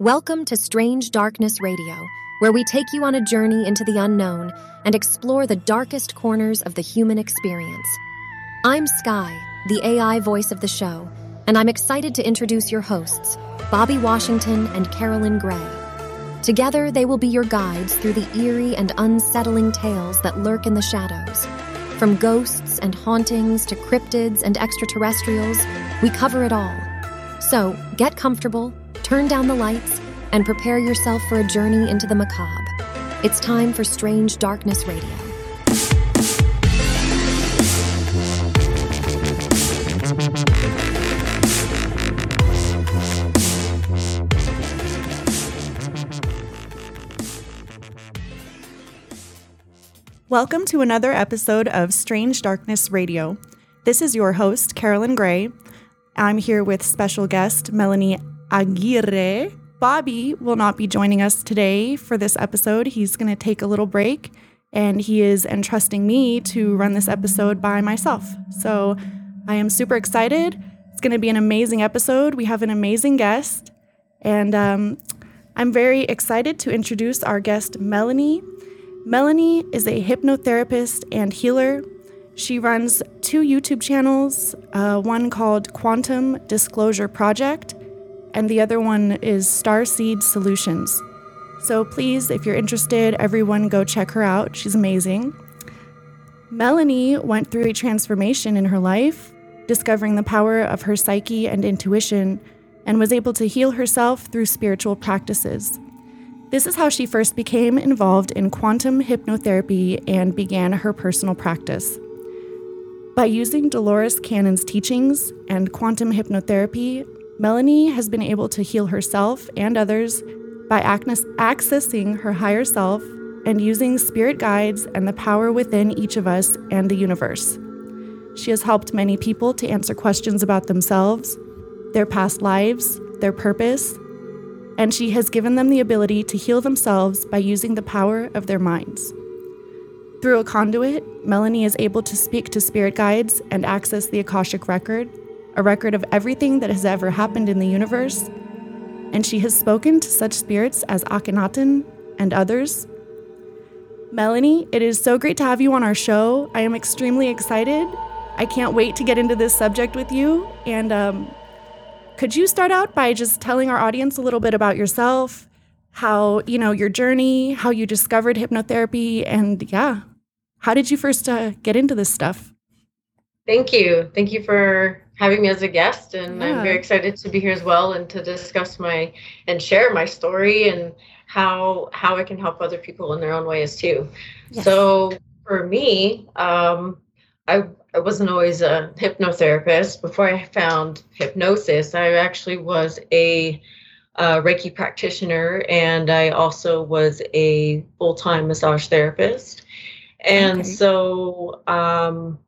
Welcome to Strange Darkness Radio, where we take you on a journey into the unknown and explore the darkest corners of the human experience. I'm Sky, the AI voice of the show, and I'm excited to introduce your hosts, Bobby Washington and Carolyn Gray. Together, they will be your guides through the eerie and unsettling tales that lurk in the shadows. From ghosts and hauntings to cryptids and extraterrestrials, we cover it all. So, get comfortable, turn down the lights, and prepare yourself for a journey into the macabre. It's time for Strange Darkness Radio. Welcome to another episode of Strange Darkness Radio. This is your host, Carolyn Gray. I'm here with special guest Melanie Aguirre. Bobby will not be joining us today for this episode. He's going to take a little break and he is entrusting me to run this episode by myself. So I am super excited. It's going to be an amazing episode. We have an amazing guest, and um, I'm very excited to introduce our guest, Melanie. Melanie is a hypnotherapist and healer. She runs two YouTube channels, uh, one called Quantum Disclosure Project, and the other one is Starseed Solutions. So please, if you're interested, everyone go check her out. She's amazing. Melanie went through a transformation in her life, discovering the power of her psyche and intuition, and was able to heal herself through spiritual practices. This is how she first became involved in quantum hypnotherapy and began her personal practice. By using Dolores Cannon's teachings and quantum hypnotherapy, Melanie has been able to heal herself and others by accessing her higher self and using spirit guides and the power within each of us and the universe. She has helped many people to answer questions about themselves, their past lives, their purpose, and she has given them the ability to heal themselves by using the power of their minds. Through a conduit, Melanie is able to speak to spirit guides and access the Akashic Record a record of everything that has ever happened in the universe, and she has spoken to such spirits as Akhenaten and others. Melanie, it is so great to have you on our show. I am extremely excited. I can't wait to get into this subject with you. And um, could you start out by just telling our audience a little bit about yourself, how, you know, your journey, how you discovered hypnotherapy, and yeah, how did you first uh, get into this stuff? Thank you. Thank you for having me as a guest and yeah. i'm very excited to be here as well and to discuss my and share my story and how how i can help other people in their own ways too yes. so for me um i i wasn't always a hypnotherapist before i found hypnosis i actually was a uh, Reiki practitioner, and I also was a full time massage therapist. And okay. so, um,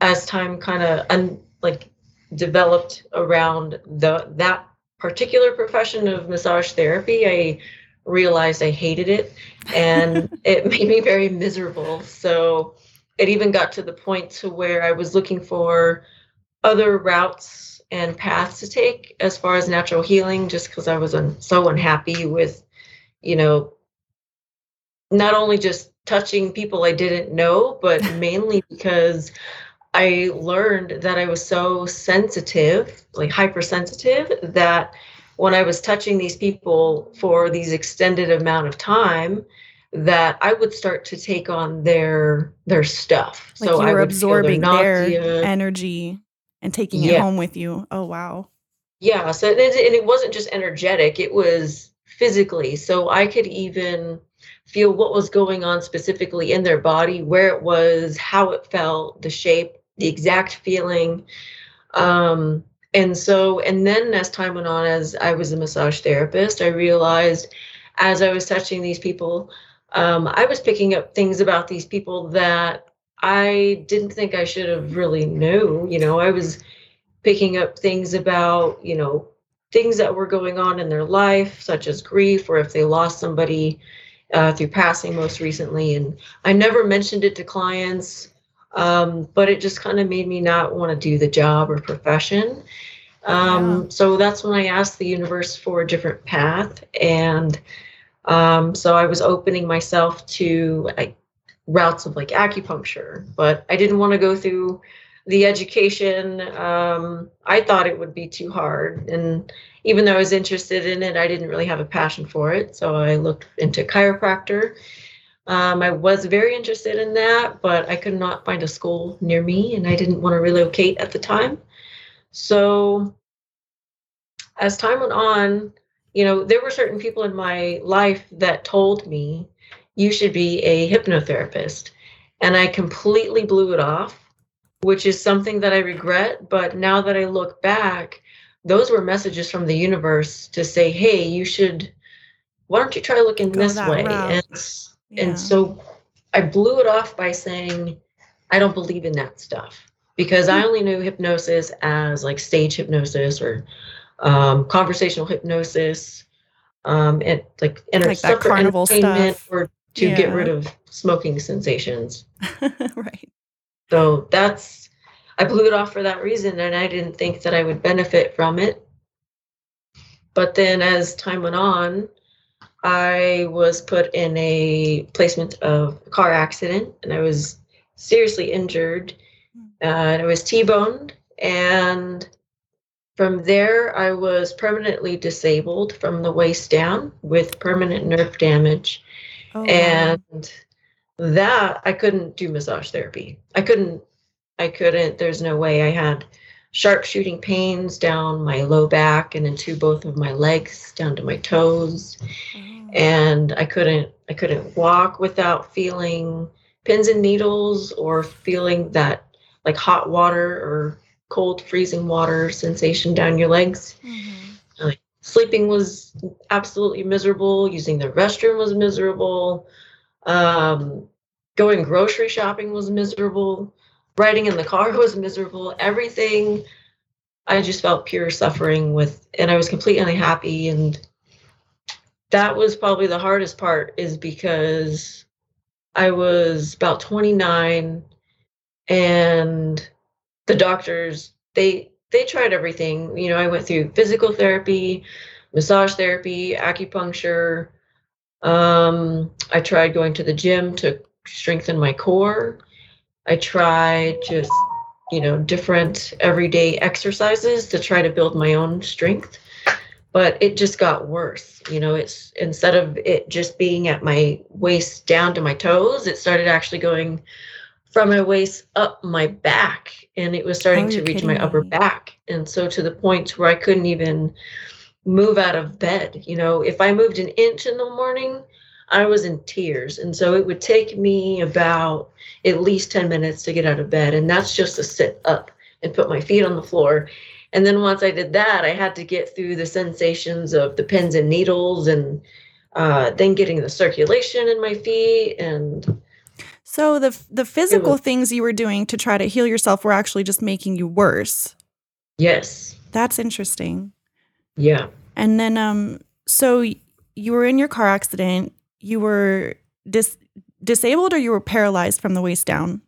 as time kind of un- like developed around the that particular profession of massage therapy, I realized I hated it and it made me very miserable. So it even got to the point to where I was looking for other routes and paths to take as far as natural healing just because I was un- so unhappy with, you know, not only just touching people I didn't know, but mainly because I learned that I was so sensitive, like hypersensitive, that when I was touching these people for these extended amount of time, that I would start to take on their their stuff. Like so you were I would absorbing their, their, energy and taking yeah. it home with you. Oh wow. Yeah. So it, and it wasn't just energetic; it was physically. So I could even feel what was going on specifically in their body, where it was, how it felt, the shape, the exact feeling. Um, and so, and then as time went on, as I was a massage therapist, I realized as I was touching these people, um, I was picking up things about these people that I didn't think I should have really knew. You know, I was picking up things about, you know, things that were going on in their life, such as grief, or if they lost somebody uh, through passing most recently. And I never mentioned it to clients um, but it just kind of made me not want to do the job or profession. Um, yeah. So that's when I asked the universe for a different path. And um, so I was opening myself to like, routes of like acupuncture, but I didn't want to go through the education. Um, I thought it would be too hard. And even though I was interested in it, I didn't really have a passion for it. So I looked into chiropractor. Um, I was very interested in that, but I could not find a school near me and I didn't want to relocate at the time. So as time went on, you know, there were certain people in my life that told me you should be a hypnotherapist. And I completely blew it off, which is something that I regret. But now that I look back, those were messages from the universe to say, hey, you should, why don't you try looking Go this way? And, yeah. and so I blew it off by saying, I don't believe in that stuff because I hmm. only knew hypnosis as like stage hypnosis or um, conversational hypnosis, um, and like, enter- like that carnival stuff. or to yeah. get rid of smoking sensations. right. So that's I blew it off for that reason and I didn't think that I would benefit from it. But then as time went on, I was put in a placement of a car accident and I was seriously injured. Uh, and I was T-boned and from there I was permanently disabled from the waist down with permanent nerve damage Oh, and wow. that I couldn't do massage therapy. I couldn't, I couldn't, there's no way I had sharp shooting pains down my low back and into both of my legs down to my toes. Oh. And I couldn't, I couldn't walk without feeling pins and needles or feeling that like hot water or cold freezing water sensation down your legs. Mm-hmm. Like sleeping was absolutely miserable using the restroom was miserable um, going grocery shopping was miserable riding in the car was miserable everything i just felt pure suffering with and i was completely unhappy and that was probably the hardest part is because i was about 29 and the doctors they they tried everything. You know, I went through physical therapy, massage therapy, acupuncture. Um, I tried going to the gym to strengthen my core. I tried just, you know, different everyday exercises to try to build my own strength. But it just got worse. You know, it's instead of it just being at my waist down to my toes, it started actually going from my waist up my back and it was starting oh, to reach my upper back and so to the point where i couldn't even move out of bed you know if i moved an inch in the morning i was in tears and so it would take me about at least 10 minutes to get out of bed and that's just to sit up and put my feet on the floor and then once i did that i had to get through the sensations of the pins and needles and uh, then getting the circulation in my feet and so the the physical was, things you were doing to try to heal yourself were actually just making you worse. Yes. That's interesting. Yeah. And then um so you were in your car accident, you were dis- disabled or you were paralyzed from the waist down?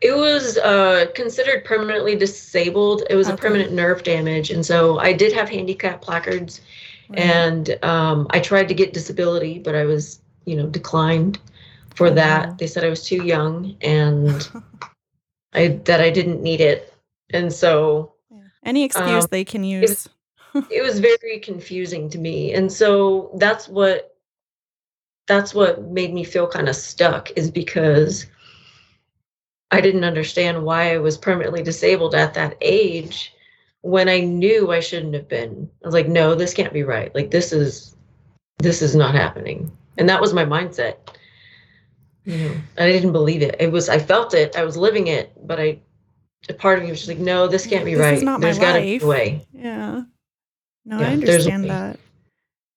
It was uh, considered permanently disabled. It was okay. a permanent nerve damage. And so I did have handicap placards right. and um, I tried to get disability, but I was, you know, declined for oh, that. They said I was too young and I that I didn't need it. And so any excuse um, they can use. It was, it was very confusing to me. And so that's what that's what made me feel kind of stuck is because I didn't understand why I was permanently disabled at that age when I knew I shouldn't have been. I was like, no, this can't be right. Like this is this is not happening. And that was my mindset know, I didn't believe it. It was I felt it, I was living it, but I a part of me was just like, no, this can't be this right. not there's got to be a way. Yeah. No, yeah, I understand that.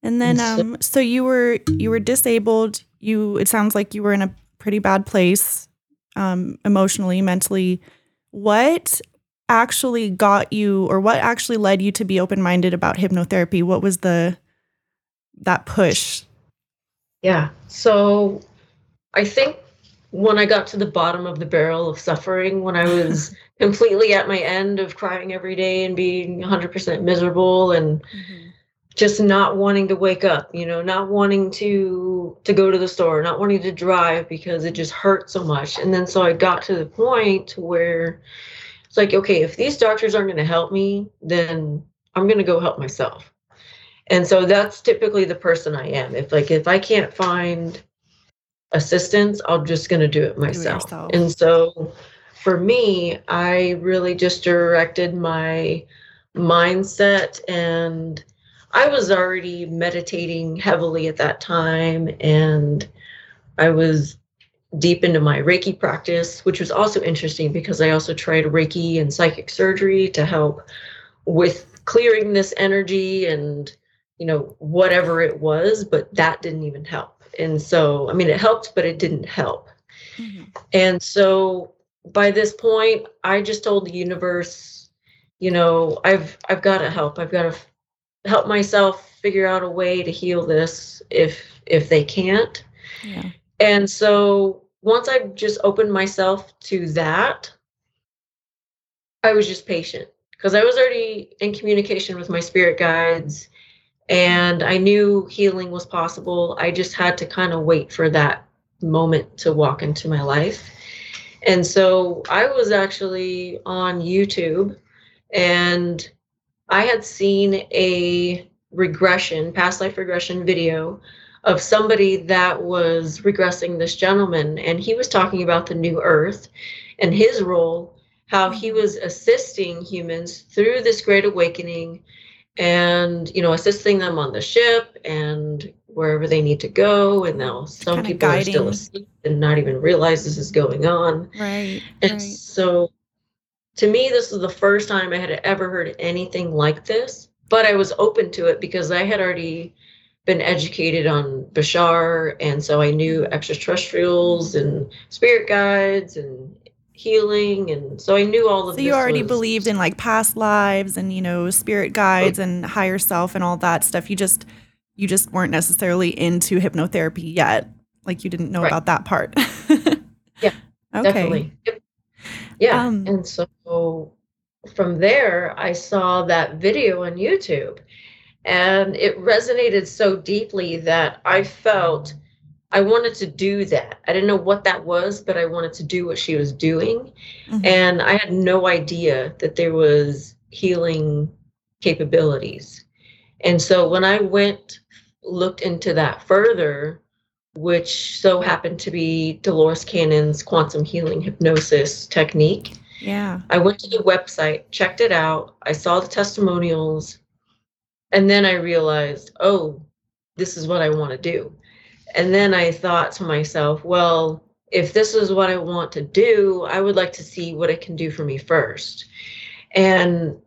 And then um so you were you were disabled. You it sounds like you were in a pretty bad place um emotionally, mentally. What actually got you or what actually led you to be open-minded about hypnotherapy? What was the that push? Yeah. So I think when I got to the bottom of the barrel of suffering, when I was completely at my end of crying every day and being 100% miserable and mm-hmm. Just not wanting to wake up you know not wanting to to go to the store not wanting to drive because it just hurt so much. And then so i got to the point where it's like okay if these doctors aren't going to help me then i'm going to go help myself. And so that's typically the person i am. If like if i can't find assistance i'm just going to do it myself. do it and so for me, I really just directed my mindset and I was already meditating heavily at that time and I was deep into my Reiki practice, which was also interesting because I also tried Reiki and psychic surgery to help with clearing this energy and you know whatever it was, but that didn't even help. And so, I mean, it helped, but it didn't help. Mm-hmm. And so by this point, I just told the universe, you know, I've I've got to help. I've got to help myself figure out a way to heal this if if they can't. Yeah. And so once I just opened myself to that, I was just patient because I was already in communication with my spirit guides and I knew healing was possible. I just had to kind of wait for that moment to walk into my life. And so I was actually on YouTube and I had seen a regression, past life regression video of somebody that was regressing this gentleman. And he was talking about the new earth and his role, how he mm-hmm. was assisting humans through this great awakening and, you know, assisting them on the ship and wherever they need to go and now some kind people are still asleep and not even realize this is going on right and right. so to me this was the first time i had ever heard anything like this but i was open to it because i had already been educated on bashar and so i knew mm-hmm. extraterrestrials and spirit guides and healing and so i knew all of so you already was, believed in like past lives and you know spirit oh. guides oh. and higher self and all that stuff you just you just weren't necessarily into hypnotherapy yet. Like you didn't know right. about that part. yeah. Okay. Definitely. Yep. Yeah. Um, and so from there, I saw that video on YouTube and it resonated so deeply that I felt I wanted to do that. I didn't know what that was, but I wanted to do what she was doing. Mm-hmm. And I had no idea that there was healing capabilities. And so when I went looked into that further, which so happened to be Dolores Cannon's quantum healing hypnosis technique. Yeah. I went to the website, checked it out, I saw the testimonials, and then I realized, oh, this is what I want to do. And then I thought to myself, well, if this is what I want to do, I would like to see what it can do for me first. And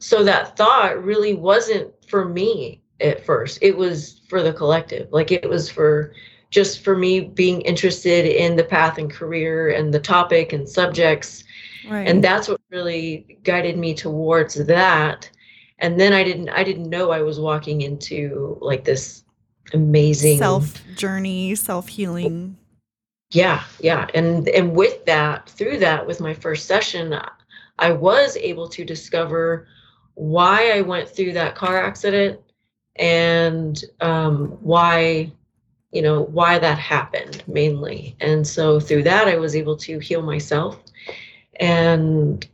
so that thought really wasn't for me at first. It was for the collective. Like it was for just for me being interested in the path and career and the topic and subjects. Right. And that's what really guided me towards that. And then I didn't I didn't know I was walking into like this amazing self journey, self-healing. Yeah, yeah. And and with that, through that with my first session, I was able to discover why I went through that car accident and um, why you know why that happened mainly. And so through that i was able to heal myself and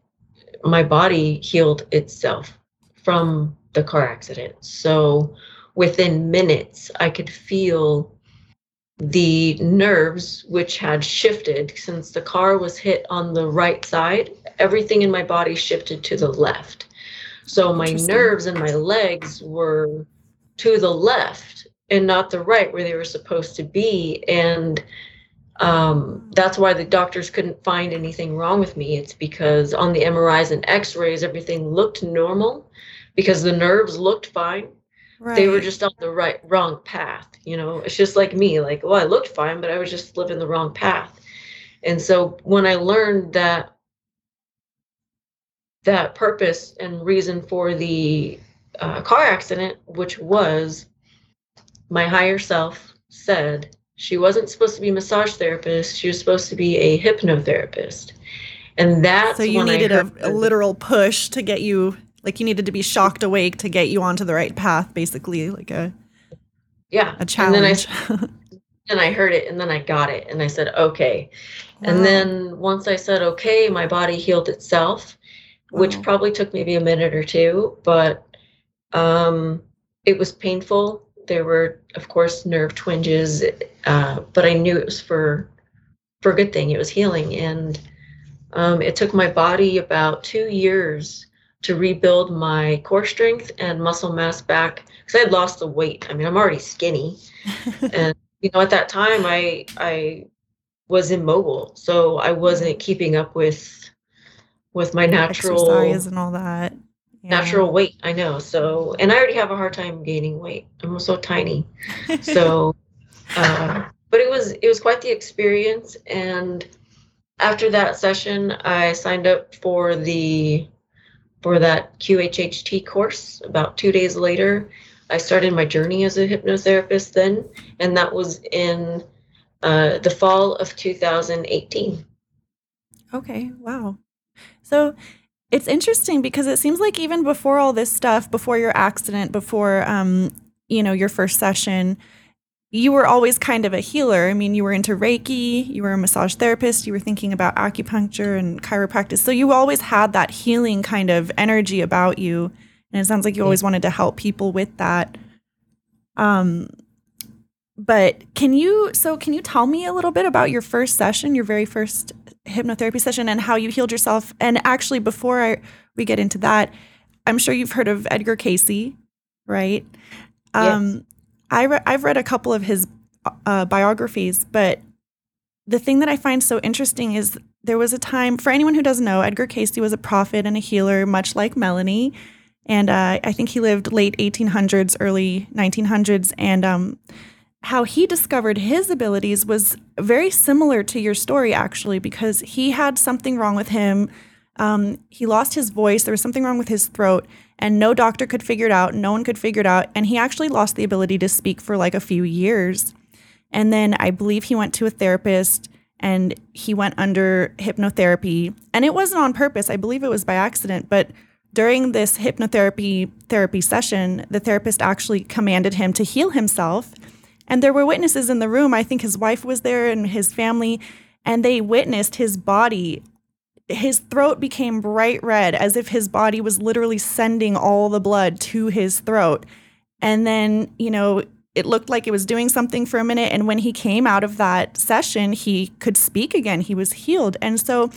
my body healed itself from the car accident. So within minutes i could feel the nerves which had shifted since the car was hit on the right side everything in my body shifted to the left. So my nerves and my legs were to the left and not the right where they were supposed to be. And um, that's why the doctors couldn't find anything wrong with me. It's because on the MRIs and x rays, everything looked normal because the nerves looked fine. Right. They were just on the right, wrong path. You know, it's just like me. Like, well, I looked fine, but I was just living the wrong path. And so when I learned that that purpose and reason for the uh, car accident, which was my higher self said she wasn't supposed to be a massage therapist. She was supposed to be a hypnotherapist. And that's so you needed a, a literal push to get you like you needed to be shocked awake to get you onto the right path, basically, like a yeah a challenge. And then I, and I heard it, and then I got it, and I said okay. Wow. And then once I said okay, my body healed itself, wow. which probably took maybe a minute or two, but um, it was painful. There were, of course, nerve twinges, uh, but I knew it was for for a good thing. It was healing, and um, it took my body about two years to rebuild my core strength and muscle mass back because I had lost the weight. I mean, I'm already skinny, and you know, at that time, I I was immobile, so I wasn't keeping up with with my natural exercise and all that. Yeah. Natural weight, I know. So, and I already have a hard time gaining weight. I'm so tiny. So, uh, but it was it was quite the experience. And after that session, I signed up for the for that QHHT course about two days later. I started my journey as a hypnotherapist then, and that was in uh, the fall of 2018. Okay, wow. So it's interesting because it seems like even before all this stuff, before your accident, before um, you know, your first session, you were always kind of a healer. I mean, you were into Reiki, you were a massage therapist, you were thinking about acupuncture and chiropractic. So you always had that healing kind of energy about you. And it sounds like you always wanted to help people with that. Um but can you so can you tell me a little bit about your first session, your very first hypnotherapy session and how you healed yourself? And actually before I we get into that, I'm sure you've heard of Edgar Cayce, right? Um yes I re- I've read a couple of his uh, biographies, but the thing that I find so interesting is there was a time, for anyone who doesn't know, Edgar Cayce was a prophet and a healer, much like Melanie. And uh, I think he lived late 1800s, early 1900s. And um, how he discovered his abilities was very similar to your story, actually, because he had something wrong with him. Um, he lost his voice, there was something wrong with his throat and no doctor could figure it out. No one could figure it out. And he actually lost the ability to speak for like a few years. And then I believe he went to a therapist and he went under hypnotherapy. And it wasn't on purpose. I believe it was by accident. But during this hypnotherapy therapy session, the therapist actually commanded him to heal himself. And there were witnesses in the room. I think his wife was there and his family, and they witnessed his body his throat became bright red as if his body was literally sending all the blood to his throat. And then, you know, it looked like it was doing something for a minute. And when he came out of that session, he could speak again. He was healed. And so,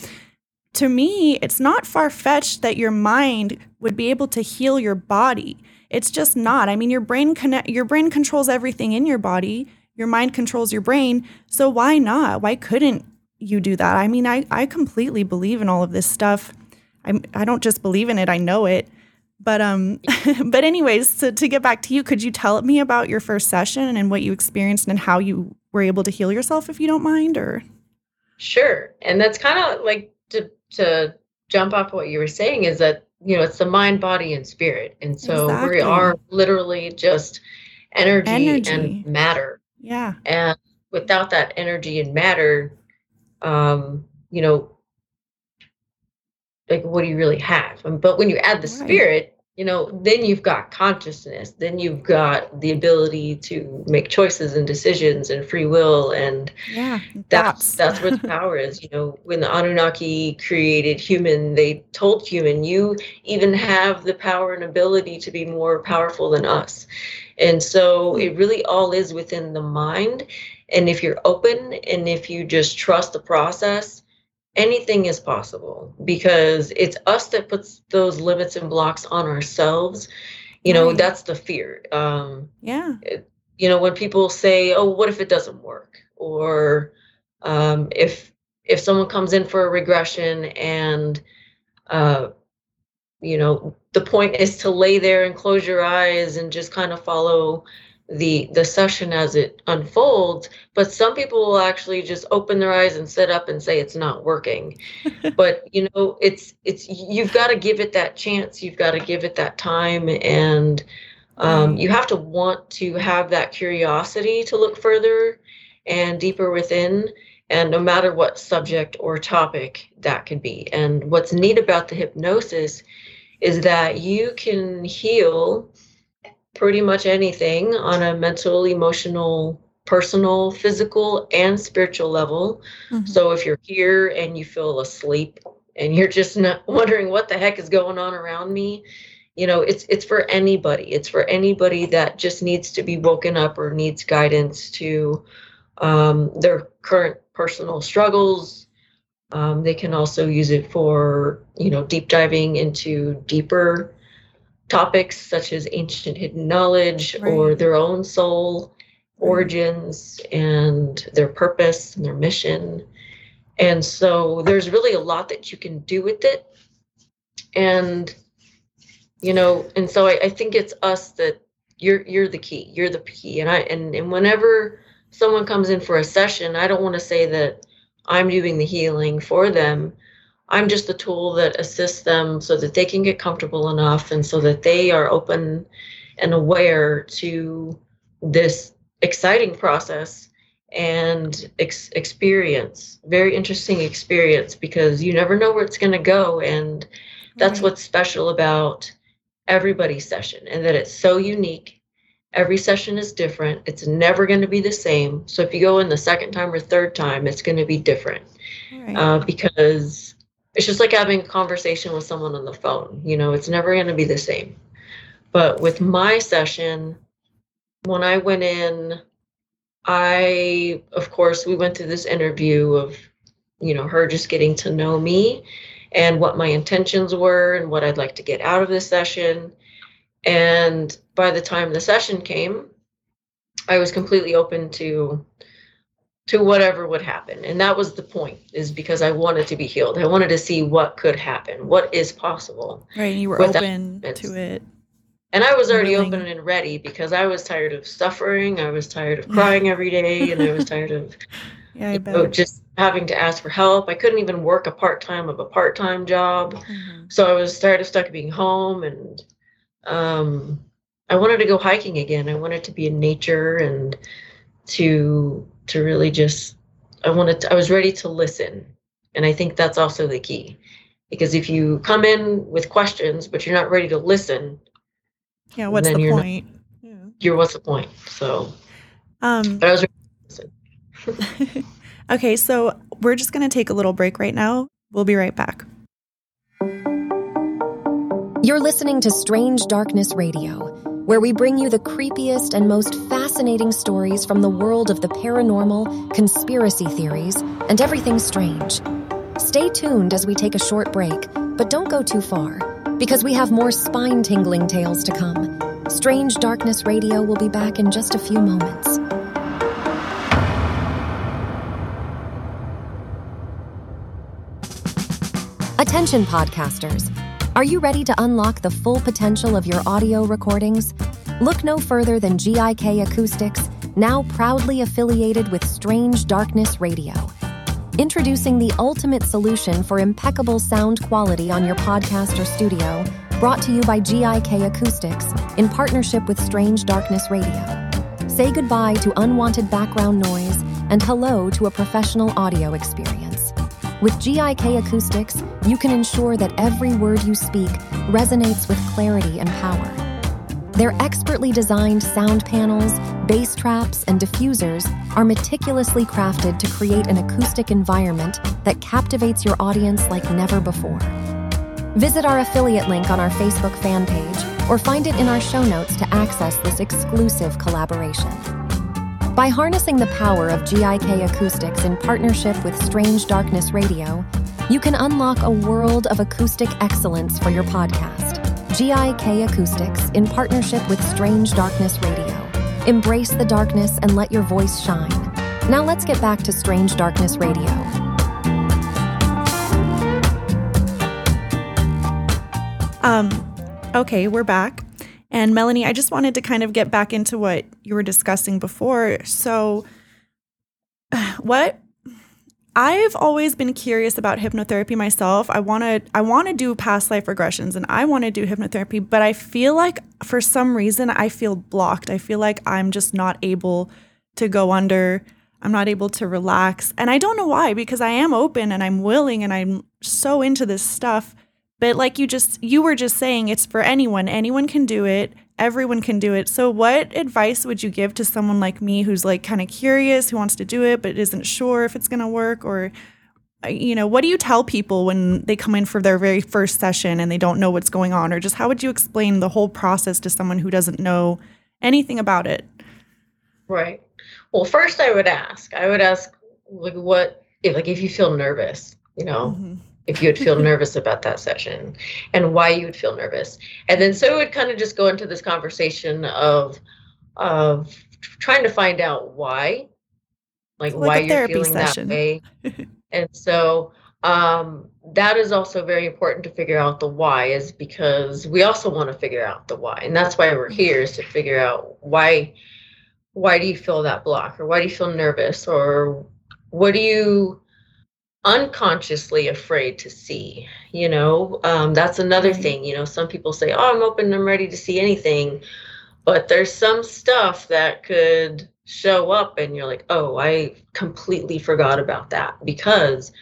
to me, it's not far fetched that your mind would be able to heal your body. It's just not. I mean, your brain connect, your brain controls everything in your body. Your mind controls your brain. So why not? Why couldn't you do that. I mean, I, I completely believe in all of this stuff. I'm, I don't just believe in it, I know it. But um, but anyways, to, to get back to you, could you tell me about your first session and what you experienced and how you were able to heal yourself, if you don't mind, or? Sure, and that's kind of like to to jump off what you were saying is that you know it's the mind, body, and spirit, and so exactly. we are literally just energy, energy and matter. Yeah, and without that energy and matter, um, you know, like what do you really have? Um, but when you add the right. spirit, you know, then you've got consciousness, then you've got the ability to make choices and decisions and free will, and yeah, that's that's where the power is. You know, when the Anunnaki created human, they told human, you even have the power and ability to be more powerful than us. And so it hmm. really all is within the mind. And if you're open and if you just trust the process, anything is possible because it's us that puts those limits and blocks on ourselves. You know, right. that's the fear. Um, yeah. It, you know, when people say, "Oh, what if it doesn't work?" or um, if if someone comes in for a regression and uh, you know the point is to lay there and close your eyes and just kind of follow the the session as it unfolds but some people will actually just open their eyes and sit up and say it's not working but you know it's it's you've got to give it that chance you've got to give it that time and um, you have to want to have that curiosity to look further and deeper within and no matter what subject or topic that could be. And what's neat about the hypnosis is that you can heal pretty much anything on a mental, emotional, personal, physical, and spiritual level. Mm-hmm. So if you're here and you feel asleep and you're just not wondering what the heck is going on around me, you know, it's it's for anybody. It's for anybody that just needs to be woken up or needs guidance to um, their current personal struggles. Um, they can also use it for, you know, deep diving into deeper topics such as ancient hidden knowledge right. or their own soul origins and their purpose and their mission. And so there's really a lot that you can do with it. And, you know, and so I, I think it's us that you're you're the key. You're the key. And I and, and whenever someone comes in for a session, I don't want to say that I'm doing the healing for them. I'm just the tool that assists them so that they can get comfortable enough and so that they are open and aware to this exciting process and ex- experience. Very interesting experience because you never know where it's going to go. And that's right. what's special about everybody's session and that it's so unique. Every session is different. It's never going to be the same. So if you go in the second time or third time, it's going to be different right. uh, because it's just like having a conversation with someone on the phone. You know, it's never going to be the same. But with my session, when I went in, I, of course, we went through this interview of, you know, her just getting to know me and what my intentions were and what I'd like to get out of this session. And by the time the session came, I was completely open to to whatever would happen. And that was the point is because i wanted to be healed. I wanted to see what could happen what is possible. Right you were open to it. And i was already willing. open and ready because i was tired of suffering. I was tired of crying every day and i was tired of yeah. Know, just having to ask for help. I couldn't even work a part-time of a part-time job. Mm-hmm. so i was tired of stuck being home and um, i wanted to go hiking again. I wanted to be in nature and to to really just I wanted to, I was ready to listen. And I think that's also the key. Because if you come in with questions but you're not ready to listen, yeah, what's the you're point? Not, yeah. You're what's the point? So um but I was okay, so we're just going to take a little break right now. We'll be right back. You're listening to Strange Darkness Radio where we bring you the creepiest and most fascinating stories from the world of the paranormal, conspiracy theories, and everything strange. Stay tuned as we take a short break, but don't go too far, because we have more spine tingling tales to come. Strange Darkness Radio will be back in just a few moments. Attention, podcasters. Are you ready to unlock the full potential of your audio recordings? Look no further than GIK Acoustics, now proudly affiliated with Strange Darkness Radio. Introducing the ultimate solution for impeccable sound quality on your podcast or studio, brought to you by GIK Acoustics in partnership with Strange Darkness Radio. Say goodbye to unwanted background noise and hello to a professional audio experience. With GIK Acoustics, you can ensure that every word you speak resonates with clarity and power. Their expertly designed sound panels, bass traps, and diffusers are meticulously crafted to create an acoustic environment that captivates your audience like never before. Visit our affiliate link on our Facebook fan page or find it in our show notes to access this exclusive collaboration. By harnessing the power of GIK Acoustics in partnership with Strange Darkness Radio, you can unlock a world of acoustic excellence for your podcast. GIK Acoustics in partnership with Strange Darkness Radio. Embrace the darkness and let your voice shine. Now let's get back to Strange Darkness Radio. Um, okay, we're back. And Melanie, I just wanted to kind of get back into what you were discussing before. So, what I've always been curious about hypnotherapy myself. I want to I want to do past life regressions and I want to do hypnotherapy, but I feel like for some reason I feel blocked. I feel like I'm just not able to go under I'm not able to relax. And I don't know why, because I am open and I'm willing and I'm so into this stuff. But like you just, you were just saying, it's for anyone. Anyone can do it. Everyone can do it. So, what advice would you give to someone like me who's like kind of curious, who wants to do it, but isn't sure if it's going to work? Or, uh, you know, what do you tell people when they come in for their very first session and they don't know what's going on? Or just how would you explain the whole process to someone who doesn't know anything about it? Right. Well, first I would ask. I would ask like what if like if you feel nervous, you know, mm-hmm. If you would feel nervous about that session and why you would feel nervous. And then so it would kind of just go into this conversation of of trying to find out why like, like why you're feeling session. that way. and so um, that is also very important to figure out the why is because we also want to figure out the why and that's why we're mm-hmm. here is to figure out why why do you feel that block or why do you feel nervous or what do you unconsciously afraid to see you know um, that's another mm-hmm. thing you know some people say oh i'm open i'm ready to see anything but there's some stuff that could show up and you're like oh i completely forgot about that because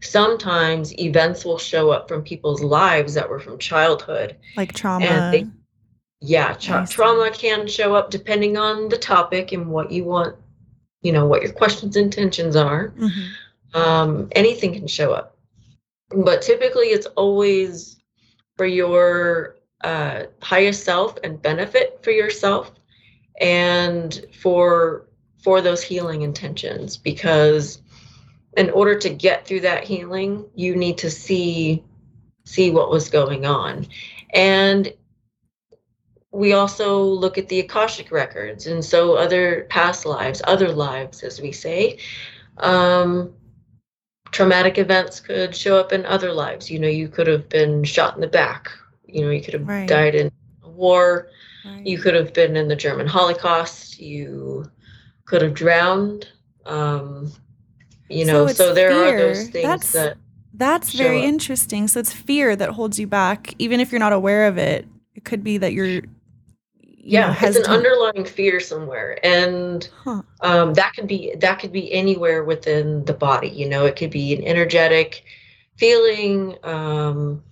sometimes events will show up from people's lives that were from childhood like trauma they, yeah tra- trauma can show up depending on the topic and what you want you know what your questions intentions are mm-hmm. Um, anything can show up but typically it's always for your uh, highest self and benefit for yourself and for for those healing intentions because in order to get through that healing you need to see see what was going on and we also look at the Akashic records, and so other past lives, other lives, as we say. Um, traumatic events could show up in other lives. You know, you could have been shot in the back. You know, you could have right. died in a war. Right. You could have been in the German Holocaust. You could have drowned. Um, you know, so, so there fear. are those things that's, that. That's very up. interesting. So it's fear that holds you back, even if you're not aware of it. It could be that you're yeah know, it's an underlying fear somewhere and huh. um, that could be that could be anywhere within the body you know it could be an energetic feeling um,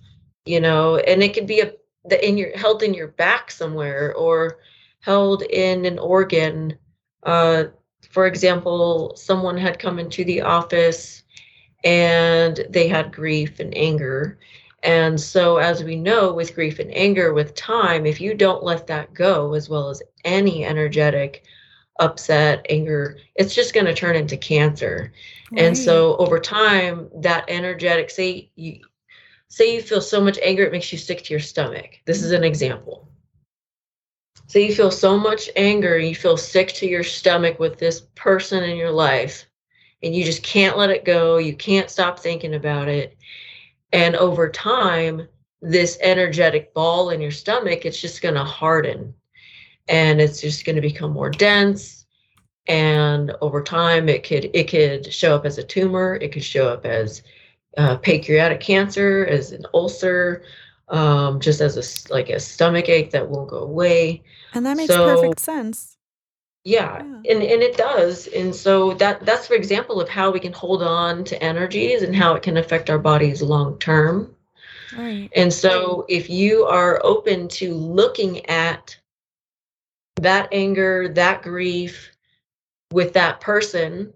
you know and it could be a the in your held in your back somewhere or held in an organ uh, for example someone had come into the office and they had grief and anger and so, as we know, with grief and anger, with time, if you don't let that go, as well as any energetic upset, anger, it's just going to turn into cancer. Right. And so, over time, that energetic, say you say you feel so much anger, it makes you sick to your stomach. This is an example. So you feel so much anger, you feel sick to your stomach with this person in your life, and you just can't let it go. You can't stop thinking about it and over time, this energetic ball in your stomach, it's just going to harden and it's just going to become more dense. And over time, it could it could show up as a tumor. It could show up as uh, pancreatic cancer, as an ulcer, um, just as a like a stomach ache that won't go away. And that makes so, perfect sense. Yeah, yeah, and and it does. And so that that's for example of how we can hold on to energies and how it can affect our bodies long term. Right. And so if you are open to looking at that anger, that grief with that person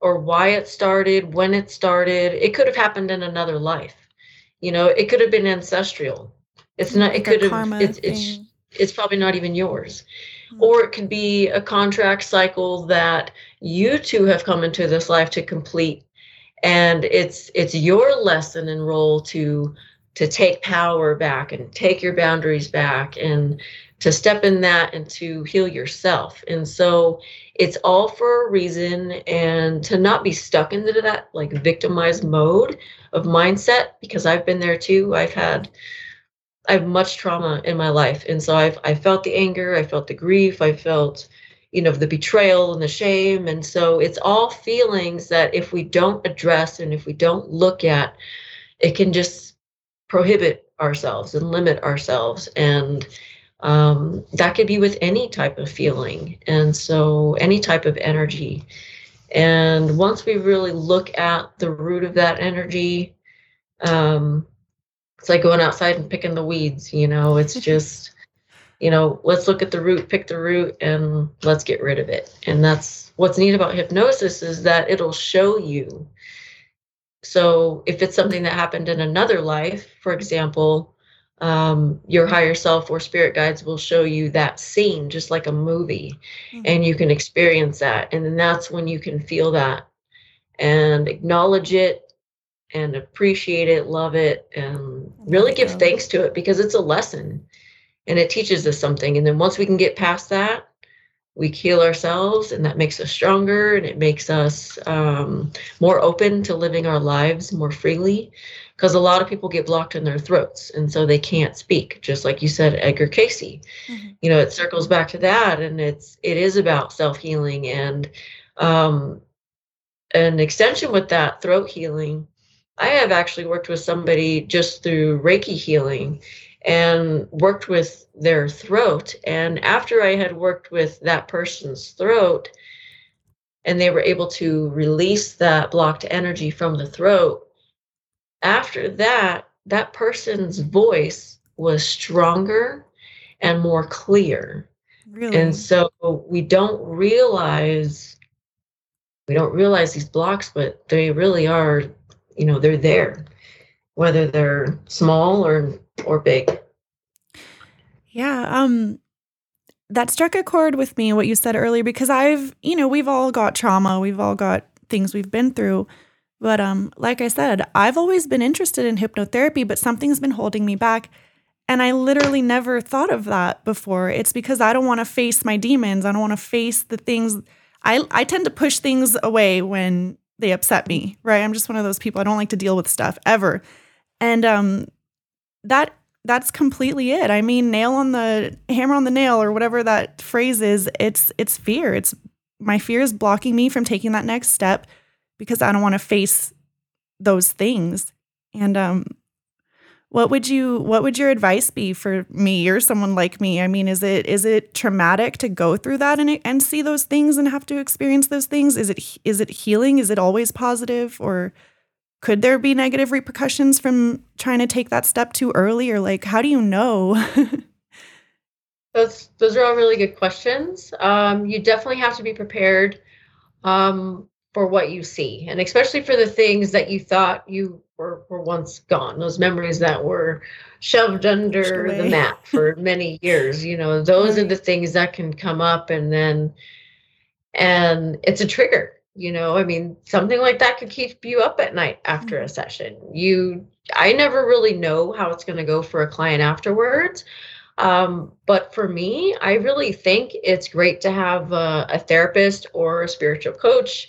or why it started, when it started, it could have happened in another life. You know, it could have been ancestral. It's not it could have it's it's it's probably not even yours Mm-hmm. or it could be a contract cycle that you two have come into this life to complete. And it's it's your lesson and role to to take power back and take your boundaries back and to step in that and to heal yourself. And so it's all for a reason and to not be stuck into that like victimized mode of mindset because i've been there too. I've had I have much trauma in my life, and so I've I felt the anger, I felt the grief, I felt, you know, the betrayal and the shame, and so it's all feelings that if we don't address and if we don't look at, it can just prohibit ourselves and limit ourselves, and um, that could be with any type of feeling, and so any type of energy, And once we really look at the root of that energy, um, it's like going outside and picking the weeds, you know, it's just, you know, let's look at the root, pick the root, and let's get rid of it. And that's what's neat about hypnosis is that it'll show you. So if it's something that happened in another life, for example, um, your higher self or spirit guides will show you that scene just like a movie mm-hmm. and you can experience that and then that's when you can feel that and acknowledge it and appreciate it love it and really give thanks to it because it's a lesson and it teaches us something and then once we can get past that we heal ourselves and that makes us stronger and it makes us um, more open to living our lives more freely because a lot of people get blocked in their throats and so they can't speak just like you said Edgar Cayce mm-hmm. you know it circles back to that and it's it is about self-healing and um an extension with that throat healing i have actually worked with somebody just through reiki healing and worked with their throat. And after I had worked with that person's throat, and they were able to release that blocked energy from the throat, after that, that person's voice was stronger and more clear. Really? And so we don't realize we don't realize these blocks, but they really are, you know, they're there, whether they're small or or big. Yeah, um that struck a chord with me what you said earlier because I've, you know, we've all got trauma, we've all got things we've been through. But um like I said, I've always been interested in hypnotherapy, but something's been holding me back. And I literally never thought of that before. It's because I don't want to face my demons. I don't want to face the things I I tend to push things away when they upset me, right? I'm just one of those people. I don't like to deal with stuff ever. And um that that's completely it. I mean, nail on the hammer on the nail or whatever that phrase is, it's it's fear. It's my fear is blocking me from taking that next step because I don't want to face those things. And um what would you what would your advice be for me or someone like me? I mean, is it is it traumatic to go through that and and see those things and have to experience those things? Is it is it healing? Is it always positive or could there be negative repercussions from trying to take that step too early or like how do you know those those are all really good questions um, you definitely have to be prepared um, for what you see and especially for the things that you thought you were, were once gone those memories that were shoved under the mat for many years you know those right. are the things that can come up and then and it's a trigger you know i mean something like that could keep you up at night after a mm-hmm. session you i never really know how it's going to go for a client afterwards um, but for me i really think it's great to have a, a therapist or a spiritual coach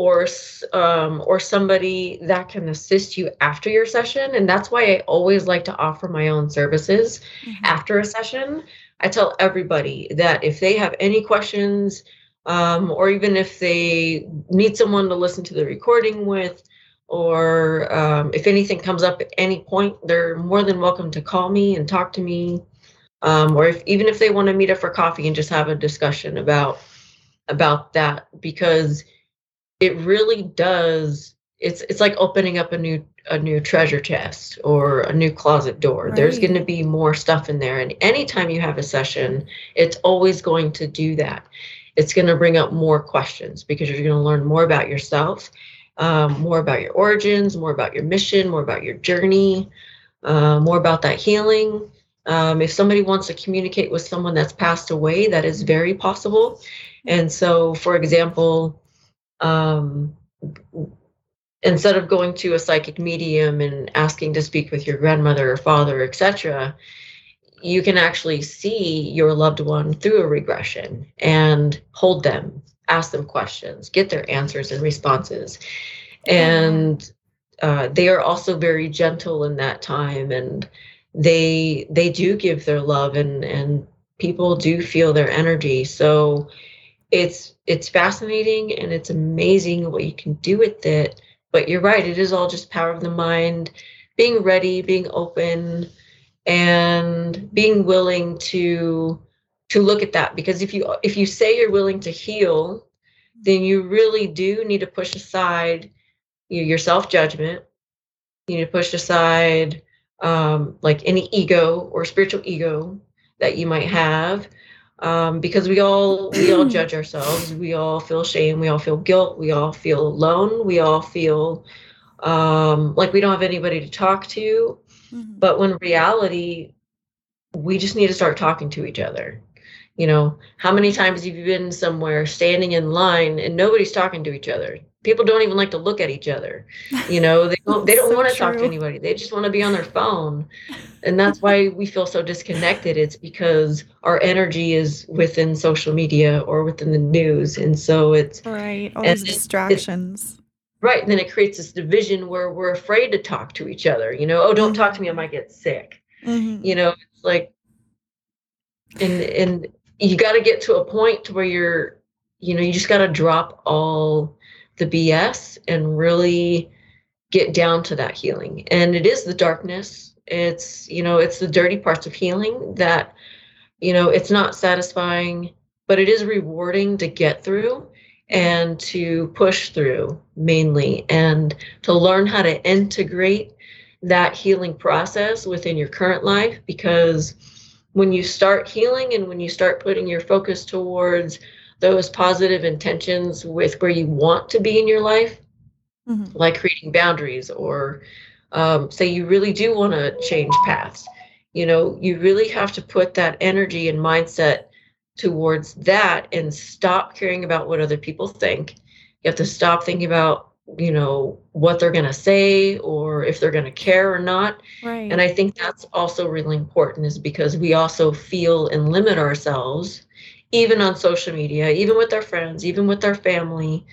or um, or somebody that can assist you after your session and that's why i always like to offer my own services mm-hmm. after a session i tell everybody that if they have any questions um, or even if they need someone to listen to the recording with, or um, if anything comes up at any point, they're more than welcome to call me and talk to me. Um, or if even if they want to meet up for coffee and just have a discussion about about that, because it really does. It's it's like opening up a new a new treasure chest or a new closet door. Right. There's going to be more stuff in there, and anytime you have a session, it's always going to do that it's going to bring up more questions because you're going to learn more about yourself, um, more about your origins, more about your mission, more about your journey, uh, more about that healing. Um, if somebody wants to communicate with someone that's passed away, that is very possible. And so, for example, um, instead of going to a psychic medium and asking to speak with your grandmother or father, etc., you can actually see your loved one through a regression and hold them, ask them questions, get their answers and responses. And uh, they are also very gentle in that time and they they do give their love and and people do feel their energy so it's it's fascinating and it's amazing what you can do with it. But you're right it is all just power of the mind being ready being open and being willing to to look at that. Because if you if you say you're willing to heal then you really do need to push aside your self judgment. You need to push aside um, like any ego or spiritual ego that you might have um, because we all we all judge ourselves. We all feel shame. We all feel guilt. We all feel alone. We all feel um, like we don't have anybody to talk to. Mm-hmm. but when reality we just need to start talking to each other. You know how many times have you been somewhere standing in line and nobody's talking to each other people don't even like to look at each other. You know they don't they don't so want to talk to anybody. They just want to be on their phone. And that's why we feel so disconnected. It's because our energy is within social media or within the news. And so it's right all these distractions it, right and then it creates this division where we're afraid to talk to each other you know oh don't talk to me i might get sick. Mm-hmm. you know it's like and and you got to get to a point to where you're you know you just got to drop all the BS and really get down to that healing. And it is the darkness. It's, you know, it's the dirty parts of healing that, you know, it's not satisfying, but it is rewarding to get through and to push through mainly and to learn how to integrate that healing process within your current life because when you start healing and when you start putting your focus towards those positive intentions with where you want to be in your life, mm-hmm. like creating boundaries or um, say you really do want to change paths. You know, you really have to put that energy and mindset towards that and stop caring about what other people think. You have to stop thinking about, you know, what they're going to say or if they're going to care or not. Right. And I think that's also really important is because we also feel and limit ourselves even on social media, even with our friends, even with our family,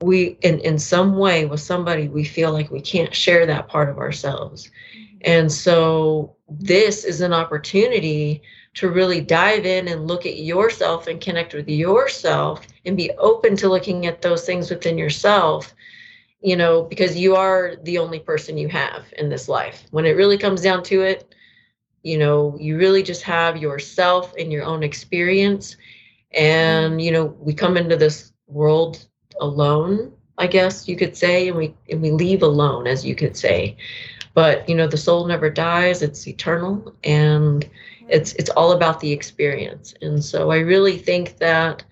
we in in some way with somebody we feel like we can't share that part of ourselves. Mm-hmm. And so this is an opportunity to really dive in and look at yourself and connect with yourself and be open to looking at those things within yourself you know because you are the only person you have in this life when it really comes down to it you know you really just have yourself and your own experience. And you know we come into this world alone i guess you could say and we and we leave alone as you could say. But you know the soul never dies it's eternal and it's it's all about the experience. And so i really think that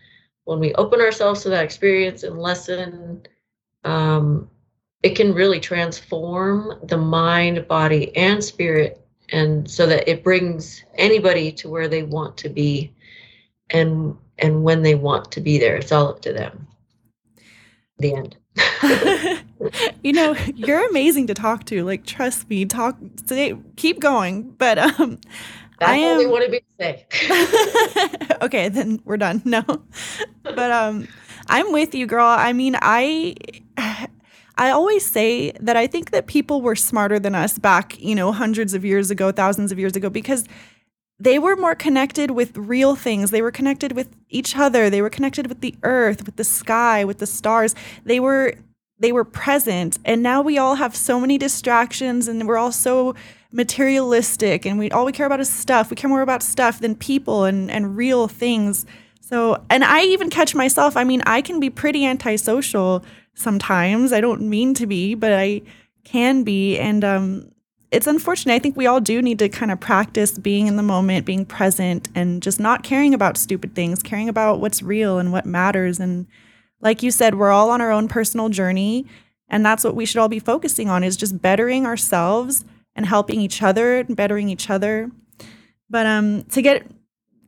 when we open ourselves to that experience and lesson um, it can really transform the mind body and spirit and so that it brings anybody to where they want to be and and when they want to be there it's all up to them the end you know you're amazing to talk to like trust me talk say, keep going but um that's I am, all they me to say. okay, then we're done. No, but um, I'm with you, girl. I mean, I I always say that I think that people were smarter than us back, you know, hundreds of years ago, thousands of years ago, because they were more connected with real things. They were connected with each other. They were connected with the earth, with the sky, with the stars. They were they were present. And now we all have so many distractions and we're all so materialistic and we all we care about is stuff. We care more about stuff than people and, and real things. So and I even catch myself, I mean, I can be pretty antisocial sometimes. I don't mean to be, but I can be. And um, it's unfortunate. I think we all do need to kind of practice being in the moment, being present, and just not caring about stupid things, caring about what's real and what matters. And like you said, we're all on our own personal journey. And that's what we should all be focusing on is just bettering ourselves and helping each other and bettering each other. But um, to get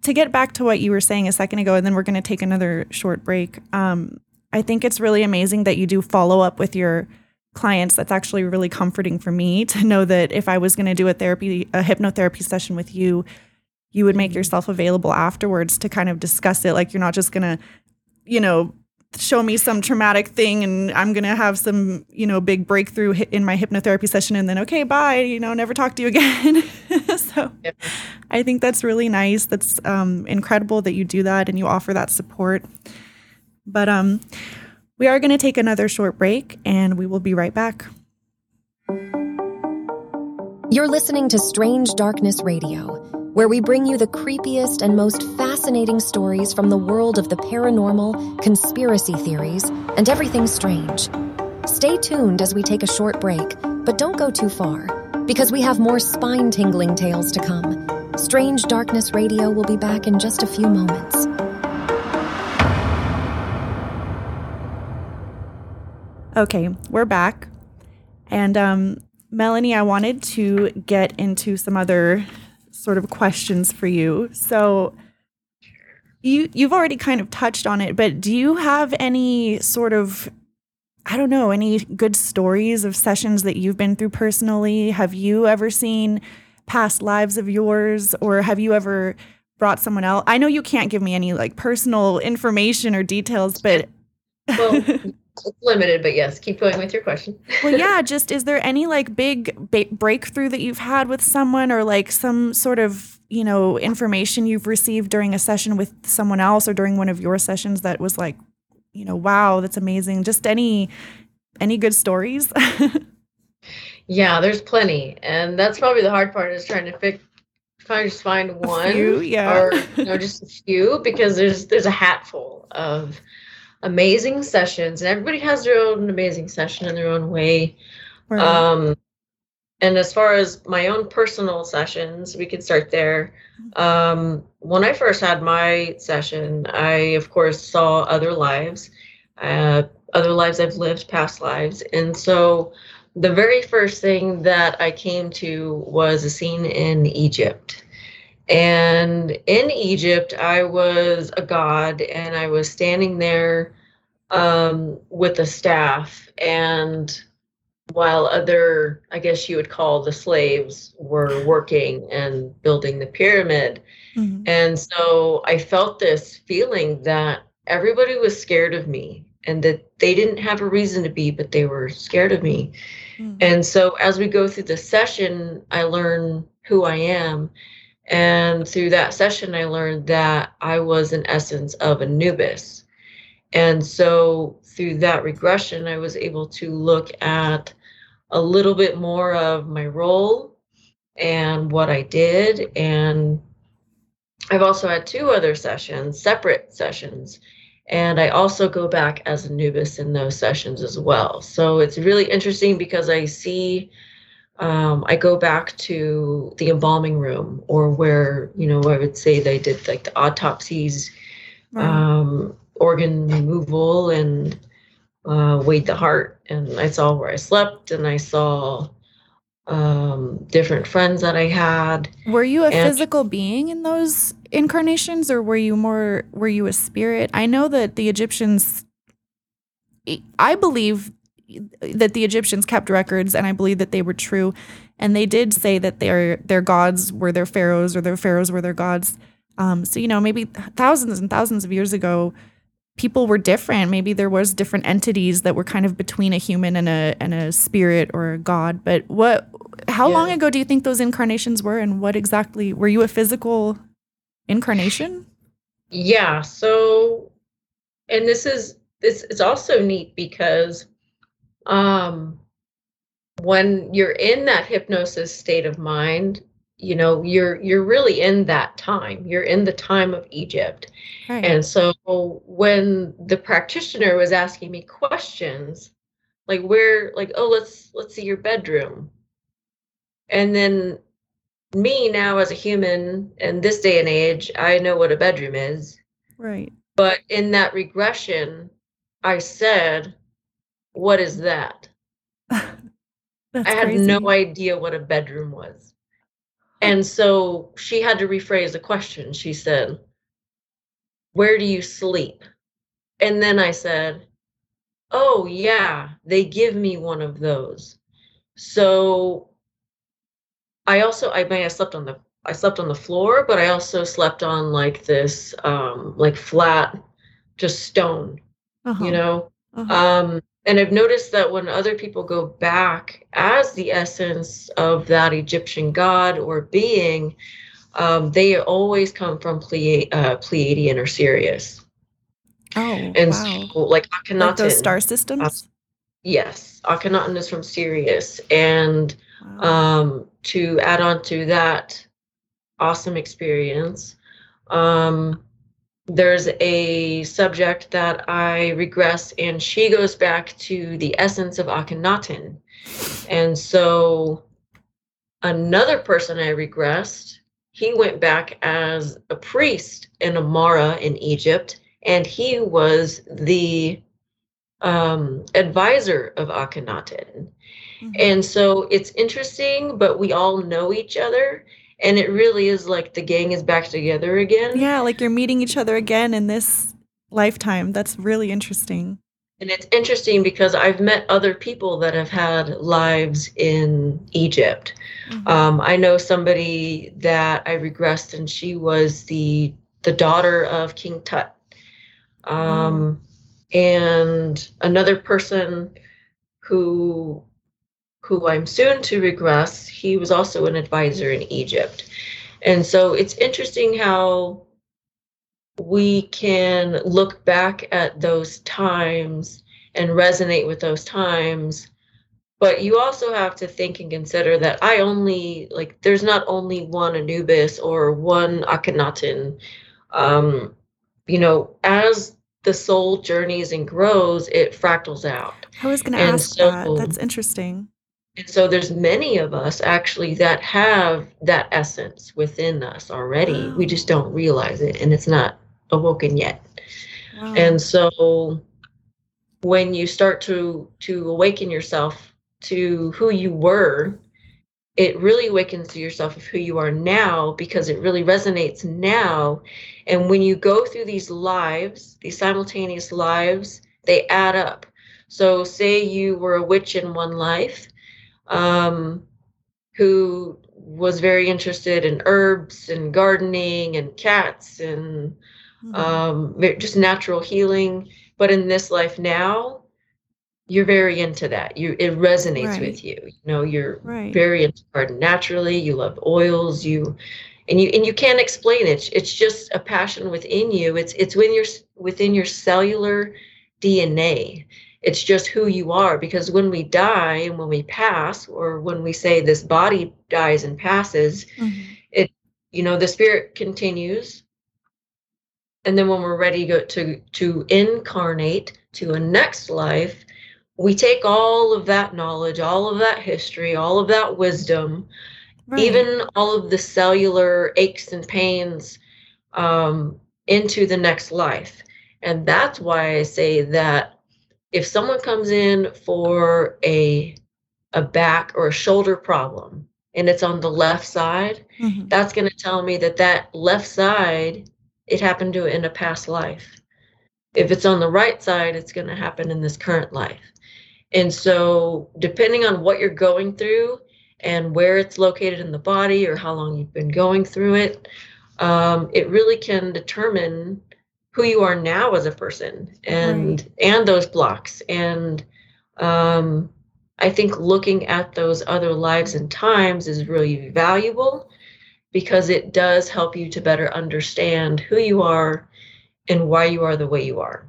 to get back to what you were saying a second ago, and then we're going to take another short break. Um, I think it's really amazing that you do follow up with your clients. That's actually really comforting for me to know that if I was going to do a therapy, a hypnotherapy session with you, you would make mm-hmm. yourself available afterwards to kind of discuss it. Like you're not just going to, you know, show me some traumatic thing and I'm going to have some, you know, big breakthrough in my hypnotherapy session and then, okay, bye, you know, never talk to you again. so yep. I think that's really nice. That's um, incredible that you do that and you offer that support. But um, we are going to take another short break and we will be right back. You're listening to Strange Darkness Radio, where we bring you the creepiest and most fascinating stories from the world of the paranormal, conspiracy theories, and everything strange. Stay tuned as we take a short break, but don't go too far, because we have more spine tingling tales to come. Strange Darkness Radio will be back in just a few moments. Okay, we're back. And um, Melanie, I wanted to get into some other sort of questions for you. So you you've already kind of touched on it, but do you have any sort of I don't know, any good stories of sessions that you've been through personally? Have you ever seen past lives of yours or have you ever brought someone else? I know you can't give me any like personal information or details, but well, it's limited, but yes, keep going with your question. well, yeah, just is there any like big ba- breakthrough that you've had with someone or like some sort of, you know, information you've received during a session with someone else or during one of your sessions that was like, you know, wow, that's amazing. Just any any good stories? yeah, there's plenty. And that's probably the hard part is trying to pick trying to just find one few, yeah. or you know just a few because there's there's a hatful of amazing sessions and everybody has their own amazing session in their own way. Right. um and as far as my own personal sessions we can start there. Um when i first had my session i of course saw other lives uh other lives i've lived past lives. And so the very first thing that i came to was a scene in egypt and in Egypt, I was a god and I was standing there um, with a staff. And while other, I guess you would call the slaves, were working and building the pyramid. Mm-hmm. And so I felt this feeling that everybody was scared of me and that they didn't have a reason to be, but they were scared of me. Mm-hmm. And so as we go through the session, I learn who I am and through that session, I learned that I was an essence of Anubis. And so through that regression, I was able to look at a little bit more of my role and what I did. And I've also had two other sessions, separate sessions. And I also go back as Anubis in those sessions as well. So it's really interesting because I see um, I go back to the embalming room or where, you know, I would say they did like the autopsies, right. um, organ removal, and uh, weighed the heart. And I saw where I slept and I saw um, different friends that I had. Were you a and physical being in those incarnations or were you more, were you a spirit? I know that the Egyptians, I believe that the Egyptians kept records, and I believe that they were true. And they did say that their their gods were their pharaohs, or their pharaohs were their gods. Um, so you know, maybe thousands and thousands of years ago, people were different. Maybe there was different entities that were kind of between a human and a and a spirit or a god. But what? How yeah. long ago do you think those incarnations were, and what exactly were you a physical incarnation? Yeah. So, and this is this it's also neat because um when you're in that hypnosis state of mind you know you're you're really in that time. You're in the time of egypt. Right. and so when the practitioner was asking me questions like where like oh let's let's see your bedroom. And then me now as a human in this day and age i know what a bedroom is. Right. But in that regression i said what is that? I had crazy. no idea what a bedroom was. And so she had to rephrase the question. She said, Where do you sleep? And then I said, Oh, yeah, they give me one of those. So I also, I may have slept on the, I slept on the floor, but I also slept on like this, um, like flat, just stone, uh-huh. you know? Uh-huh. Um, and I've noticed that when other people go back as the essence of that Egyptian god or being, um, they always come from Ple- uh, Pleiadian or Sirius. Oh, and wow. so like Akhenaten, like those star systems. Uh, yes, Akhenaten is from Sirius, and wow. um, to add on to that, awesome experience. Um, there's a subject that I regress, and she goes back to the essence of Akhenaten. And so another person I regressed, he went back as a priest in Amarna in Egypt, and he was the um, advisor of Akhenaten. Mm-hmm. And so it's interesting, but we all know each other and it really is like the gang is back together again. Yeah, like you're meeting each other again in this lifetime. That's really interesting. And it's interesting because I've met other people that have had lives in Egypt. Mm-hmm. Um, I know somebody that I regressed, and she was the the daughter of King Tut. Um, mm. And another person who who I'm soon to regress, he was also an advisor in Egypt. And so it's interesting how we can look back at those times and resonate with those times. But you also have to think and consider that I only, like, there's not only one Anubis or one Akhenaten. Um, you know, as the soul journeys and grows, it fractals out. I was going to ask so, that. That's interesting. And so there's many of us actually that have that essence within us already. Wow. We just don't realize it and it's not awoken yet. Wow. And so when you start to to awaken yourself to who you were, it really awakens to yourself of who you are now because it really resonates now. And when you go through these lives, these simultaneous lives, they add up. So say you were a witch in one life um, who was very interested in herbs and gardening and cats and mm-hmm. um, just natural healing. But in this life now, you're very into that. You it resonates right. with you. You know, you're right. very into garden naturally. You love oils. You and you and you can't explain it. It's just a passion within you. It's it's when you're within your cellular DNA it's just who you are because when we die and when we pass or when we say this body dies and passes mm-hmm. it you know the spirit continues and then when we're ready to, to to incarnate to a next life we take all of that knowledge all of that history all of that wisdom right. even all of the cellular aches and pains um, into the next life and that's why i say that if someone comes in for a a back or a shoulder problem and it's on the left side, mm-hmm. that's going to tell me that that left side it happened to in a past life. If it's on the right side, it's going to happen in this current life. And so, depending on what you're going through and where it's located in the body or how long you've been going through it, um, it really can determine who you are now as a person and right. and those blocks. And um, i think looking at those other lives and times is really valuable because it does help you to better understand who you are and why you are the way you are.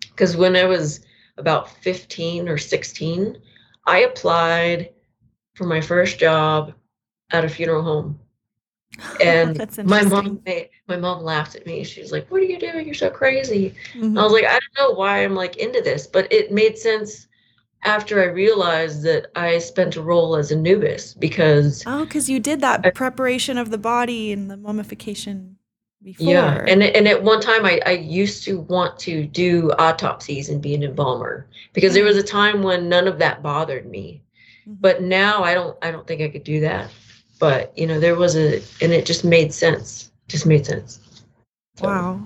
Because when i was about 15 or 16 i applied for my first job at a funeral home and my mom my mom laughed at me. She was like what are you doing? You're so crazy. Mm-hmm. i was like i don't know why i'm like into this but it made sense after i realized that i spent a role as anubis because oh because you did that I, preparation of the body and the mummification before. yeah and, and at one time I, I used to want to do autopsies and be an embalmer because mm-hmm. there was a time when none of that bothered me. Mm-hmm. but now i don't i don't think i could do that but you know there was a and it just made sense just made sense. So. wow.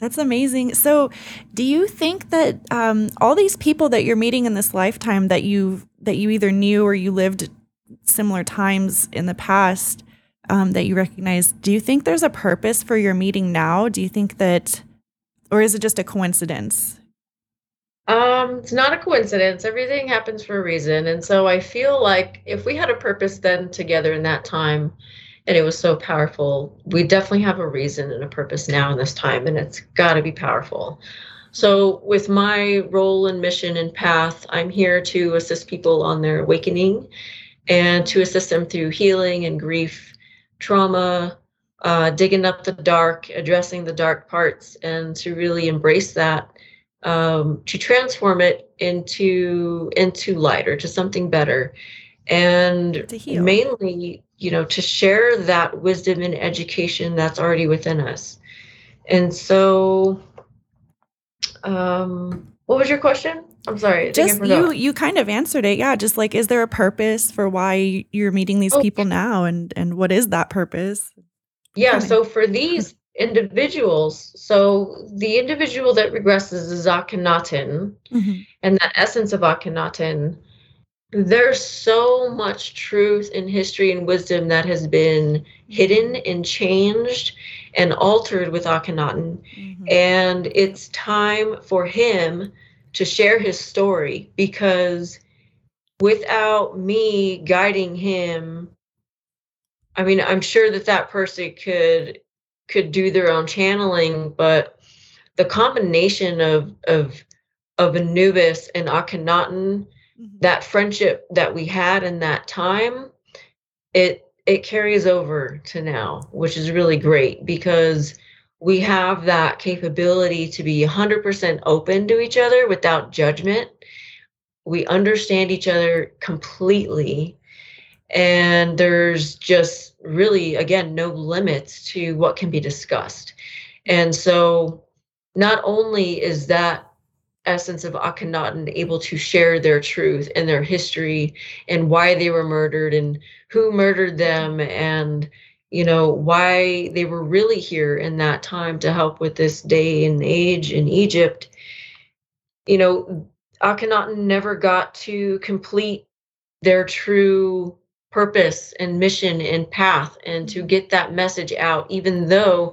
that's amazing. So do you think that um, all these people that you're meeting in this lifetime that you that you either knew or you lived similar times in the past um, that you recognize do you think there's a purpose for your meeting now? Do you think that or is it just a coincidence um, it's not a coincidence. Everything happens for a reason. And so I feel like if we had a purpose then together in that time and it was so powerful, we definitely have a reason and a purpose now in this time, and it's got to be powerful. So, with my role and mission and path, I'm here to assist people on their awakening and to assist them through healing and grief, trauma, uh, digging up the dark, addressing the dark parts, and to really embrace that, um, to transform it into into light or to something better, and mainly, you know, to share that wisdom and education that's already within us. And so, um, what was your question? I'm sorry. Just you you kind of answered it. Yeah, just like is there a purpose for why you're meeting these oh, people now and and what is that purpose? Yeah, so for these individuals, so the individual that regresses is Akhenaten, mm-hmm. and the essence of Akhenaten, there's so much truth in history and wisdom that has been hidden and changed and altered with Akhenaten. Mm-hmm. And it's time for him to share his story because without me guiding him i mean i'm sure that that person could could do their own channeling but the combination of of of anubis and akhenaten mm-hmm. that friendship that we had in that time it it carries over to now which is really great because we have that capability to be 100% open to each other without judgment. We understand each other completely. And there's just really, again, no limits to what can be discussed. And so, not only is that essence of Akhenaten able to share their truth and their history and why they were murdered and who murdered them and you know, why they were really here in that time to help with this day and age in Egypt. You know, Akhenaten never got to complete their true purpose and mission and path and to mm-hmm. get that message out, even though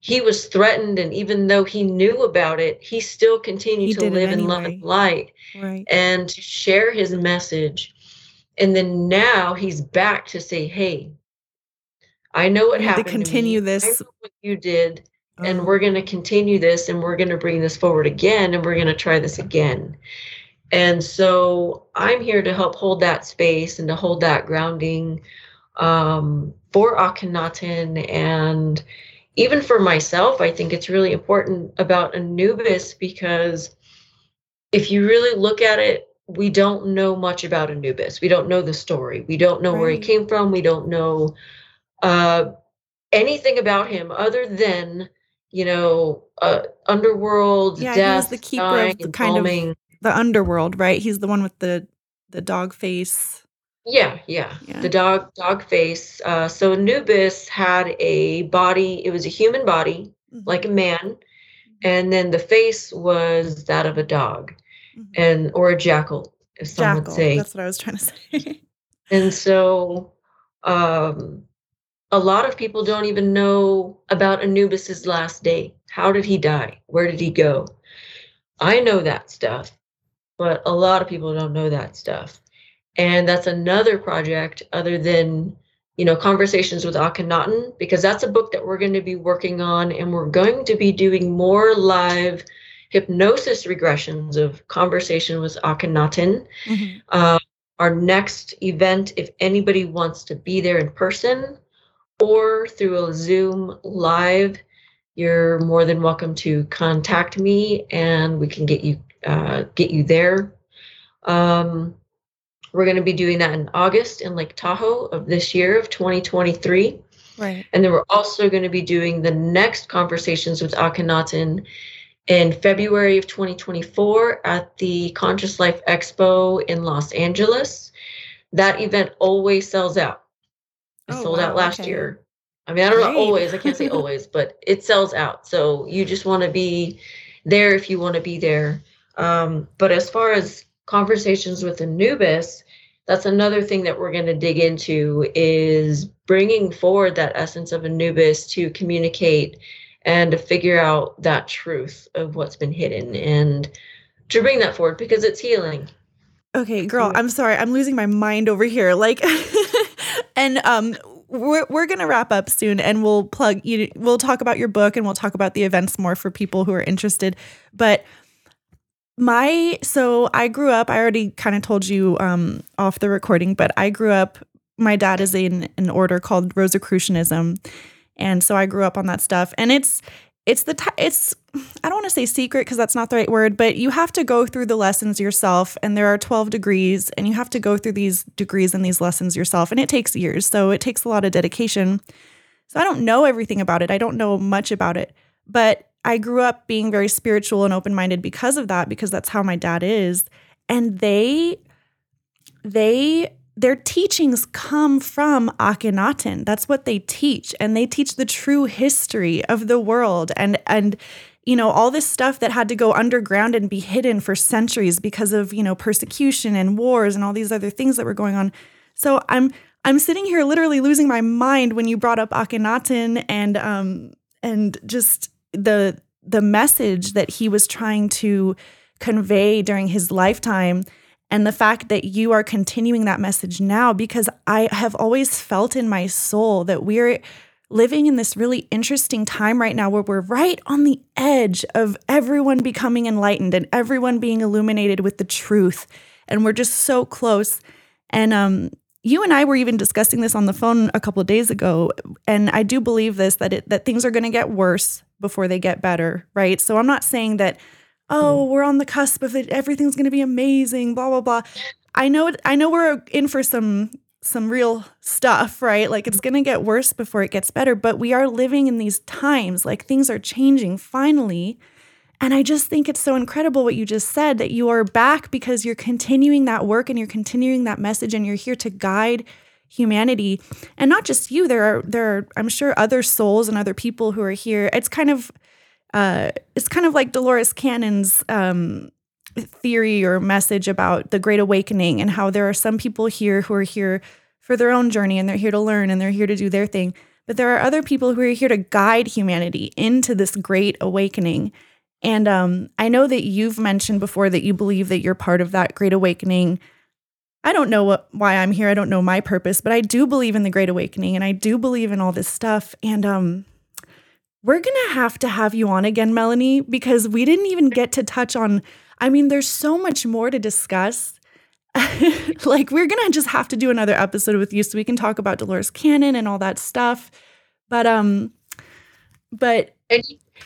he was threatened and even though he knew about it, he still continued he to live in love and light right. and to share his message. And then now he's back to say, hey, I know what I happened. To continue to this. what you did, oh. and we're going to continue this, and we're going to bring this forward again, and we're going to try this again. And so I'm here to help hold that space and to hold that grounding um, for Akhenaten and even for myself. I think it's really important about Anubis because if you really look at it, we don't know much about Anubis. We don't know the story. We don't know right. where he came from. We don't know uh, anything about him other than you know uh, underworld yeah death, he was the keeper of the kind of the underworld right he's the one with the the dog face yeah yeah, yeah. the dog dog face uh, so anubis had a body it was a human body mm-hmm. like a man mm-hmm. and then the face was that of a dog mm-hmm. and or a jackal if some jackal, would say that's what i was trying to say and so um a lot of people don't even know about Anubis's last day. How did he die? Where did he go? I know that stuff, but a lot of people don't know that stuff. And that's another project other than, you know, Conversations with Akhenaten, because that's a book that we're going to be working on and we're going to be doing more live hypnosis regressions of Conversation with Akhenaten. Mm-hmm. Uh, our next event, if anybody wants to be there in person, or through a Zoom live, you're more than welcome to contact me and we can get you uh, get you there. Um, we're going to be doing that in August in Lake Tahoe of this year of 2023. Right. And then we're also going to be doing the next conversations with Akhenaten in February of 2024 at the Conscious Life Expo in Los Angeles. That event always sells out. It oh, sold wow, out last okay. year. I mean, I don't Great. know always, I can't say always, but it sells out. So you just want to be there if you want to be there. Um, but as far as conversations with Anubis, that's another thing that we're going to dig into is bringing forward that essence of Anubis to communicate and to figure out that truth of what's been hidden and to bring that forward because it's healing. Okay, girl, I'm sorry. I'm losing my mind over here. Like and um we're we're gonna wrap up soon, and we'll plug you. We'll talk about your book, and we'll talk about the events more for people who are interested. But my so I grew up. I already kind of told you um, off the recording, but I grew up. My dad is in an order called Rosicrucianism, And so I grew up on that stuff. And it's it's the t- it's I don't want to say secret because that's not the right word, but you have to go through the lessons yourself and there are 12 degrees and you have to go through these degrees and these lessons yourself and it takes years. So it takes a lot of dedication. So I don't know everything about it. I don't know much about it. But I grew up being very spiritual and open-minded because of that because that's how my dad is and they they their teachings come from Akhenaten. That's what they teach. And they teach the true history of the world and and you know all this stuff that had to go underground and be hidden for centuries because of, you know, persecution and wars and all these other things that were going on. So I'm I'm sitting here literally losing my mind when you brought up Akhenaten and um and just the the message that he was trying to convey during his lifetime and the fact that you are continuing that message now because I have always felt in my soul that we're living in this really interesting time right now where we're right on the edge of everyone becoming enlightened and everyone being illuminated with the truth. And we're just so close. And um you and I were even discussing this on the phone a couple of days ago. And I do believe this that it that things are going to get worse before they get better right so I'm not saying that oh, mm-hmm. we're on the cusp of it. Everything's going to be amazing, blah, blah, blah. I know, I know we're in for some some real stuff, right? Like it's going to get worse before it gets better, but we are living in these times like things are changing finally. And I just think it's so incredible what you just said that you are back because you're continuing that work and you're continuing that message and you're here to guide humanity. And not just you, there are there are I'm sure other souls and other people who are here. It's kind of uh, it's kind of like Dolores Cannon's um, theory or message about the Great Awakening and how there are some people here who are here for their own journey and they're here to learn and they're here to do their thing. But there are other people who are here to guide humanity into this great awakening. And um, I know that you've mentioned before that you believe that you're part of that great awakening. I don't know what, why I'm here. I don't know my purpose, but I do believe in the great awakening and I do believe in all this stuff. And um, we're going to have to have you on again, Melanie, because we didn't even get to touch on. I mean, there's so much more to discuss. like, we're going to just have to do another episode with you so we can talk about Dolores Cannon and all that stuff. But, um, but. And,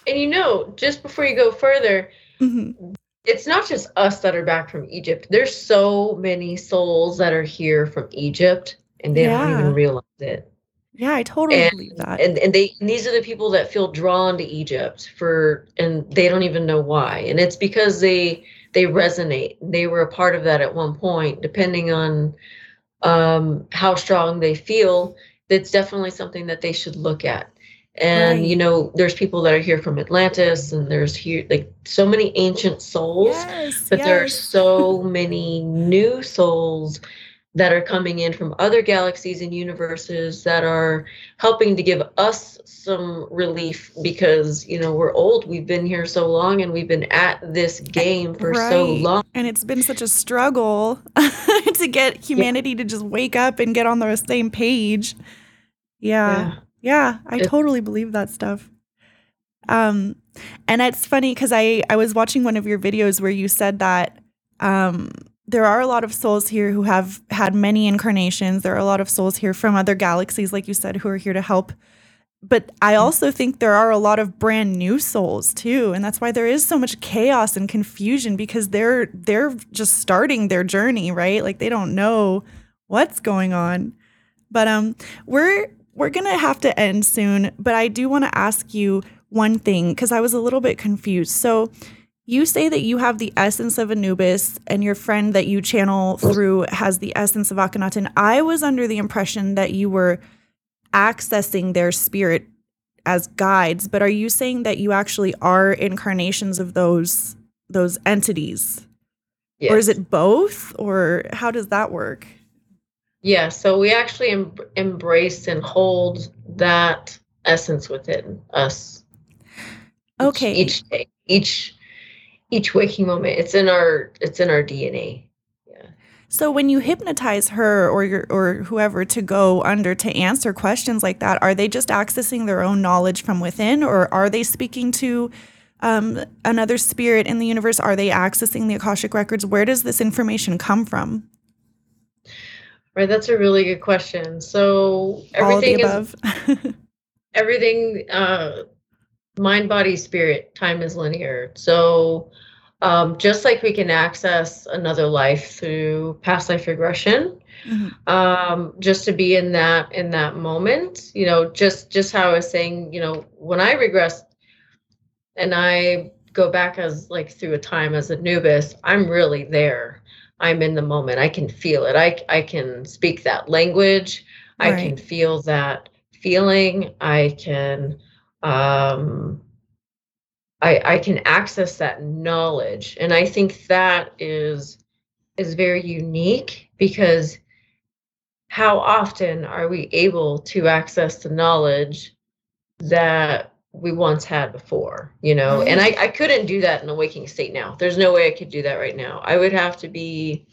and you know, just before you go further, mm-hmm. It's not just us that are back from Egypt. There's so many souls that are here from Egypt and they yeah. don't even realize it. Yeah, I totally and, believe that. And and they and these are the people that feel drawn to Egypt for and they don't even know why. And it's because they they resonate. They were a part of that at one point, depending on um, how strong they feel. That's definitely something that they should look at. And right. you know, there's people that are here from Atlantis, and there's here like so many ancient souls, yes, but yes. there are so many new souls that are coming in from other galaxies and universes that are helping to give us some relief because you know we're old we've been here so long and we've been at this game for right. so long and it's been such a struggle to get humanity yeah. to just wake up and get on the same page yeah yeah, yeah i it, totally believe that stuff um and it's funny because i i was watching one of your videos where you said that um there are a lot of souls here who have had many incarnations. There are a lot of souls here from other galaxies, like you said, who are here to help. But I also think there are a lot of brand new souls too, and that's why there is so much chaos and confusion because they're they're just starting their journey, right? Like they don't know what's going on. But um, we're we're gonna have to end soon. But I do want to ask you one thing because I was a little bit confused. So you say that you have the essence of Anubis and your friend that you channel through has the essence of Akhenaten. I was under the impression that you were accessing their spirit as guides, but are you saying that you actually are incarnations of those those entities? Yes. Or is it both or how does that work? Yeah, so we actually em- embrace and hold that essence within us. Okay. Each, each day, each each waking moment. It's in our it's in our DNA. Yeah. So when you hypnotize her or your, or whoever to go under to answer questions like that, are they just accessing their own knowledge from within, or are they speaking to um, another spirit in the universe? Are they accessing the akashic records? Where does this information come from? Right, that's a really good question. So everything is everything uh mind body spirit time is linear so um, just like we can access another life through past life regression mm-hmm. um, just to be in that in that moment you know just just how i was saying you know when i regress and i go back as like through a time as Anubis i'm really there i'm in the moment. I can feel it. I i can speak that language. Right. i can feel that feeling. I can um I, I can access that knowledge. And i think that is is very unique because how often are we able to access the knowledge that we once had before you know? And I, I couldn't do that in a waking state now. There's no way i could do that right now. I would have to be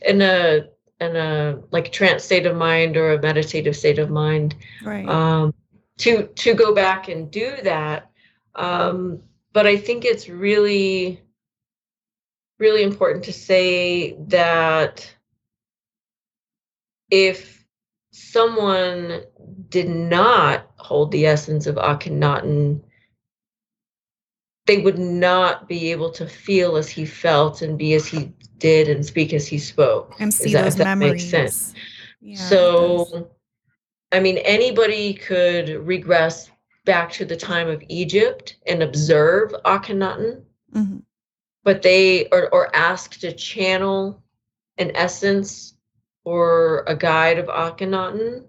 in a in a like trance state of mind or a meditative state of mind right. um to to go back and do that. Um but I think it's really, really important to say that if someone did not hold the essence of Akhenaten, they would not be able to feel as he felt and be as he did and speak as he spoke. And see that, those memories. That makes sense. Yeah, so, I mean, anybody could regress back to the time of Egypt and observe Akhenaten, mm-hmm. but they are or asked to channel an essence or a guide of Akhenaten.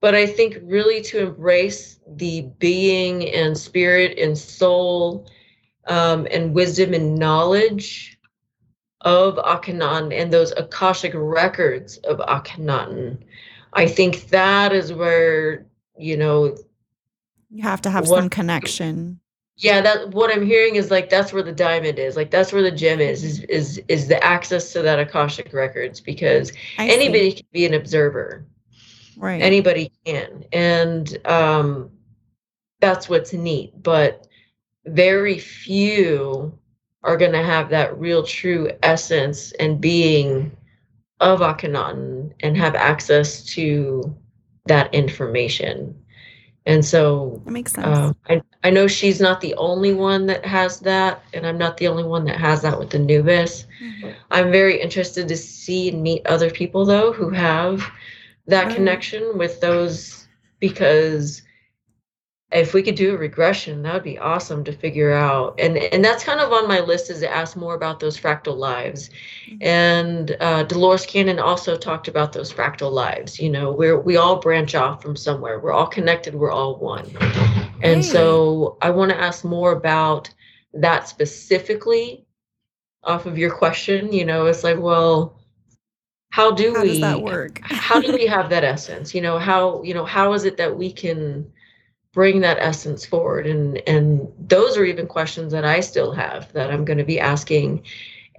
But I think really to embrace the being and spirit and soul um, and wisdom and knowledge of Akhenaten and those Akashic records of Akhenaten, I think that is where, you know, you have to have what, some connection. Yeah, that what I'm hearing is like that's where the diamond is. Like that's where the gem is is is, is the access to that Akashic records because I anybody see. can be an observer. Right. Anybody can. And um that's what's neat, but very few are going to have that real true essence and being of Akhenaten and have access to that information. And so that makes sense. Uh, I, I know she's not the only one that has that, and I'm not the only one that has that with Anubis. Mm-hmm. I'm very interested to see and meet other people though who have that right. connection with those because if we could do a regression that would be awesome to figure out. And and that's kind of on my list is to ask more about those fractal lives. Mm-hmm. and uh, dolores cannon also talked about those fractal lives you know where we all branch off from somewhere. We're all connected. We're all one. And so i want to ask more about that specifically off of your question you know it's like well how do how we does that work? how do we have that essence? You know how you know how is it that we can bring that essence forward? And and those are even questions that i still have that i'm going to be asking.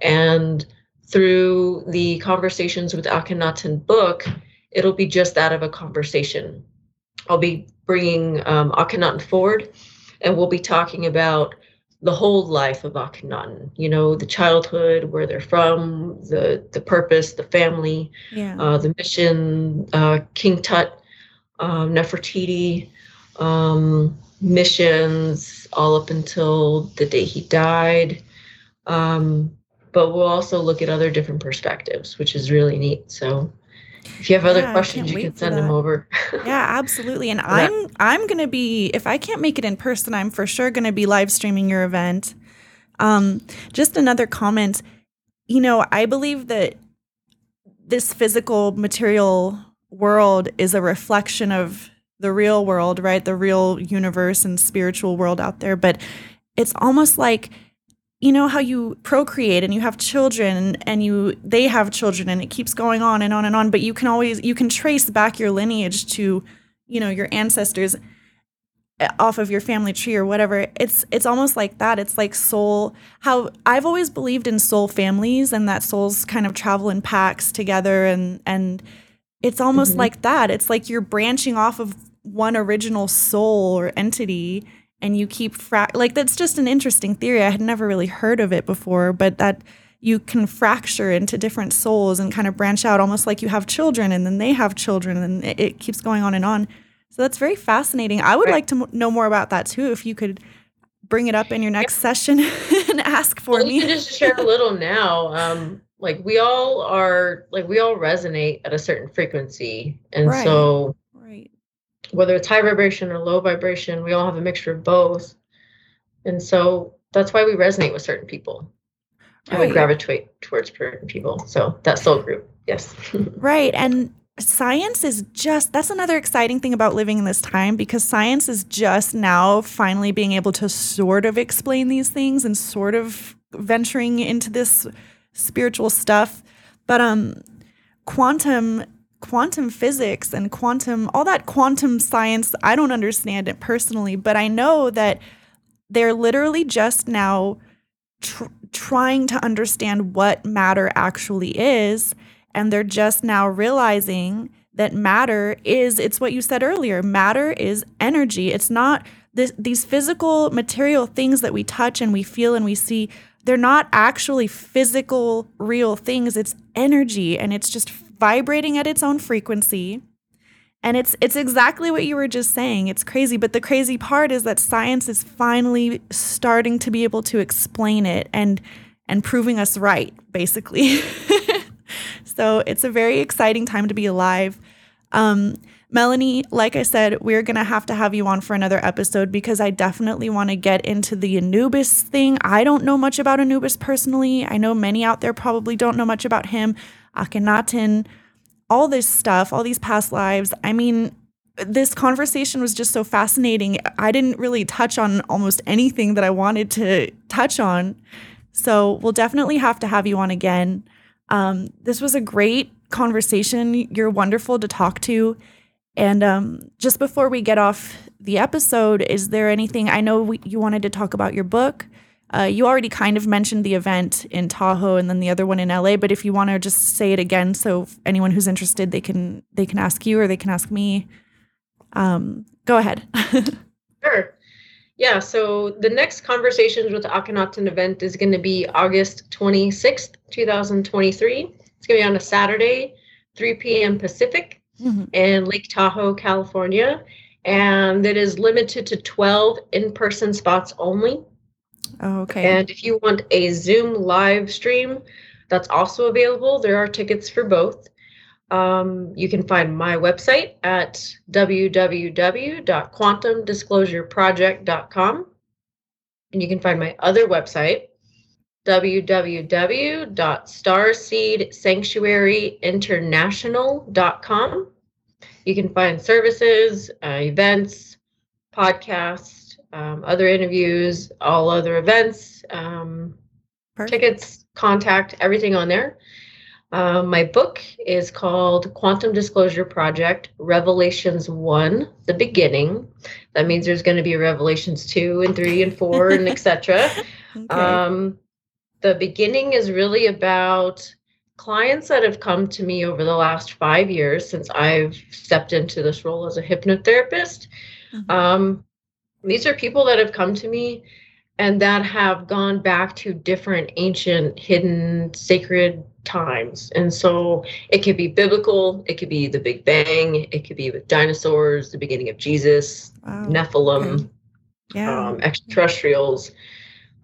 And through the conversations with akhenaten book it'll be just that of a conversation. I'll be bringing um, akhenaten forward and we'll be talking about the whole life of akhenaten you know the childhood where they're from the the purpose the family yeah. uh, the mission uh, king tut um, nefertiti um, missions all up until the day he died. Um, but we'll also look at other different perspectives, which is really neat. So if you have other yeah, questions, you can send them over. yeah, absolutely. And I'm I'm gonna be if I can't make it in person, I'm for sure gonna be live streaming your event. Um, just another comment. You know, I believe that this physical material world is a reflection of the real world, right? The real universe and spiritual world out there. But it's almost like, you know how you procreate and you have children and you they have children and it keeps going on and on and on but you can always you can trace back your lineage to you know your ancestors eh, off of your family tree or whatever. It's it's almost like that. It's like soul how i've always believed in soul families and that souls kind of travel in packs together and and it's almost mm-hmm. like that. It's like you're branching off of one original soul or entity and you keep fra- like that's just an interesting theory. I had never really heard of it before, but that you can fracture into different souls and kind of branch out almost like you have children and then they have children and it, it keeps going on and on. So that's very fascinating. I would right. like to know more about that too. If you could bring it up in your next yeah. session and ask for well, me. You can just share a little now. Um, like we all are, like we all resonate at a certain frequency, and right. so. Whether it's high vibration or low vibration, we all have a mixture of both, and so that's why we resonate with certain people, and we gravitate towards certain people. So that soul group, yes. right, and science is just that's another exciting thing about living in this time because science is just now finally being able to sort of explain these things and sort of venturing into this spiritual stuff but um quantum quantum physics and quantum all that quantum science I don't understand it personally but I know that they're literally just now tr- trying to understand what matter actually is and they're just now realizing that matter is, it's what you said earlier matter is energy. It's not this, these physical, material things that we touch and we feel and we see. They're not actually physical, real things. It's energy and it's just vibrating at its own frequency. And it's it's exactly what you were just saying. It's crazy, but the crazy part is that science is finally starting to be able to explain it and and proving us right, basically. So it's a very exciting time to be alive. Um, Melanie, like I said, we're going to have to have you on for another episode because I definitely want to get into the Anubis thing. I don't know much about Anubis personally. I know many out there probably don't know much about him, Akhenaten, all this stuff, all these past lives. I mean, this conversation was just so fascinating. I didn't really touch on almost anything that I wanted to touch on. So we'll definitely have to have you on again. Um, this was a great conversation. You're wonderful to talk to. And um, just before we get off the episode, is there anything? I know we, you wanted to talk about your book. Uh, you already kind of mentioned the event in Tahoe and then the other one in LA. But if you want to just say it again, so anyone who's interested, they can they can ask you or they can ask me. Um, go ahead. sure. Yeah, so the next Conversations with Akhenaten event is going to be August 26th, 2023. It's going to be on a Saturday, 3 p.m. Pacific mm-hmm. in Lake Tahoe, California. And it is limited to 12 in person spots only. Oh, okay. And if you want a Zoom live stream, that's also available. There are tickets for both. Um, you can find my website at www.quantumdisclosureproject.com. And you can find my other website, www.starseedsanctuaryinternational.com. You can find services, uh, events, podcasts, um, other interviews, all other events, um, tickets, contact, everything on there. Um, my book is called Quantum Disclosure Project Revelations 1, the beginning. That means there's going to be Revelations 2 and 3 and 4 and etc. Okay. Um, the beginning is really about clients that have come to me over the last five years since I've stepped into this role as a hypnotherapist. Mm-hmm. Um, these are people that have come to me and that have gone back to different ancient, hidden, sacred times. And so it could be biblical, it could be the Big Bang, it could be with dinosaurs, the beginning of Jesus, wow. Nephilim, okay. yeah. um, extraterrestrials.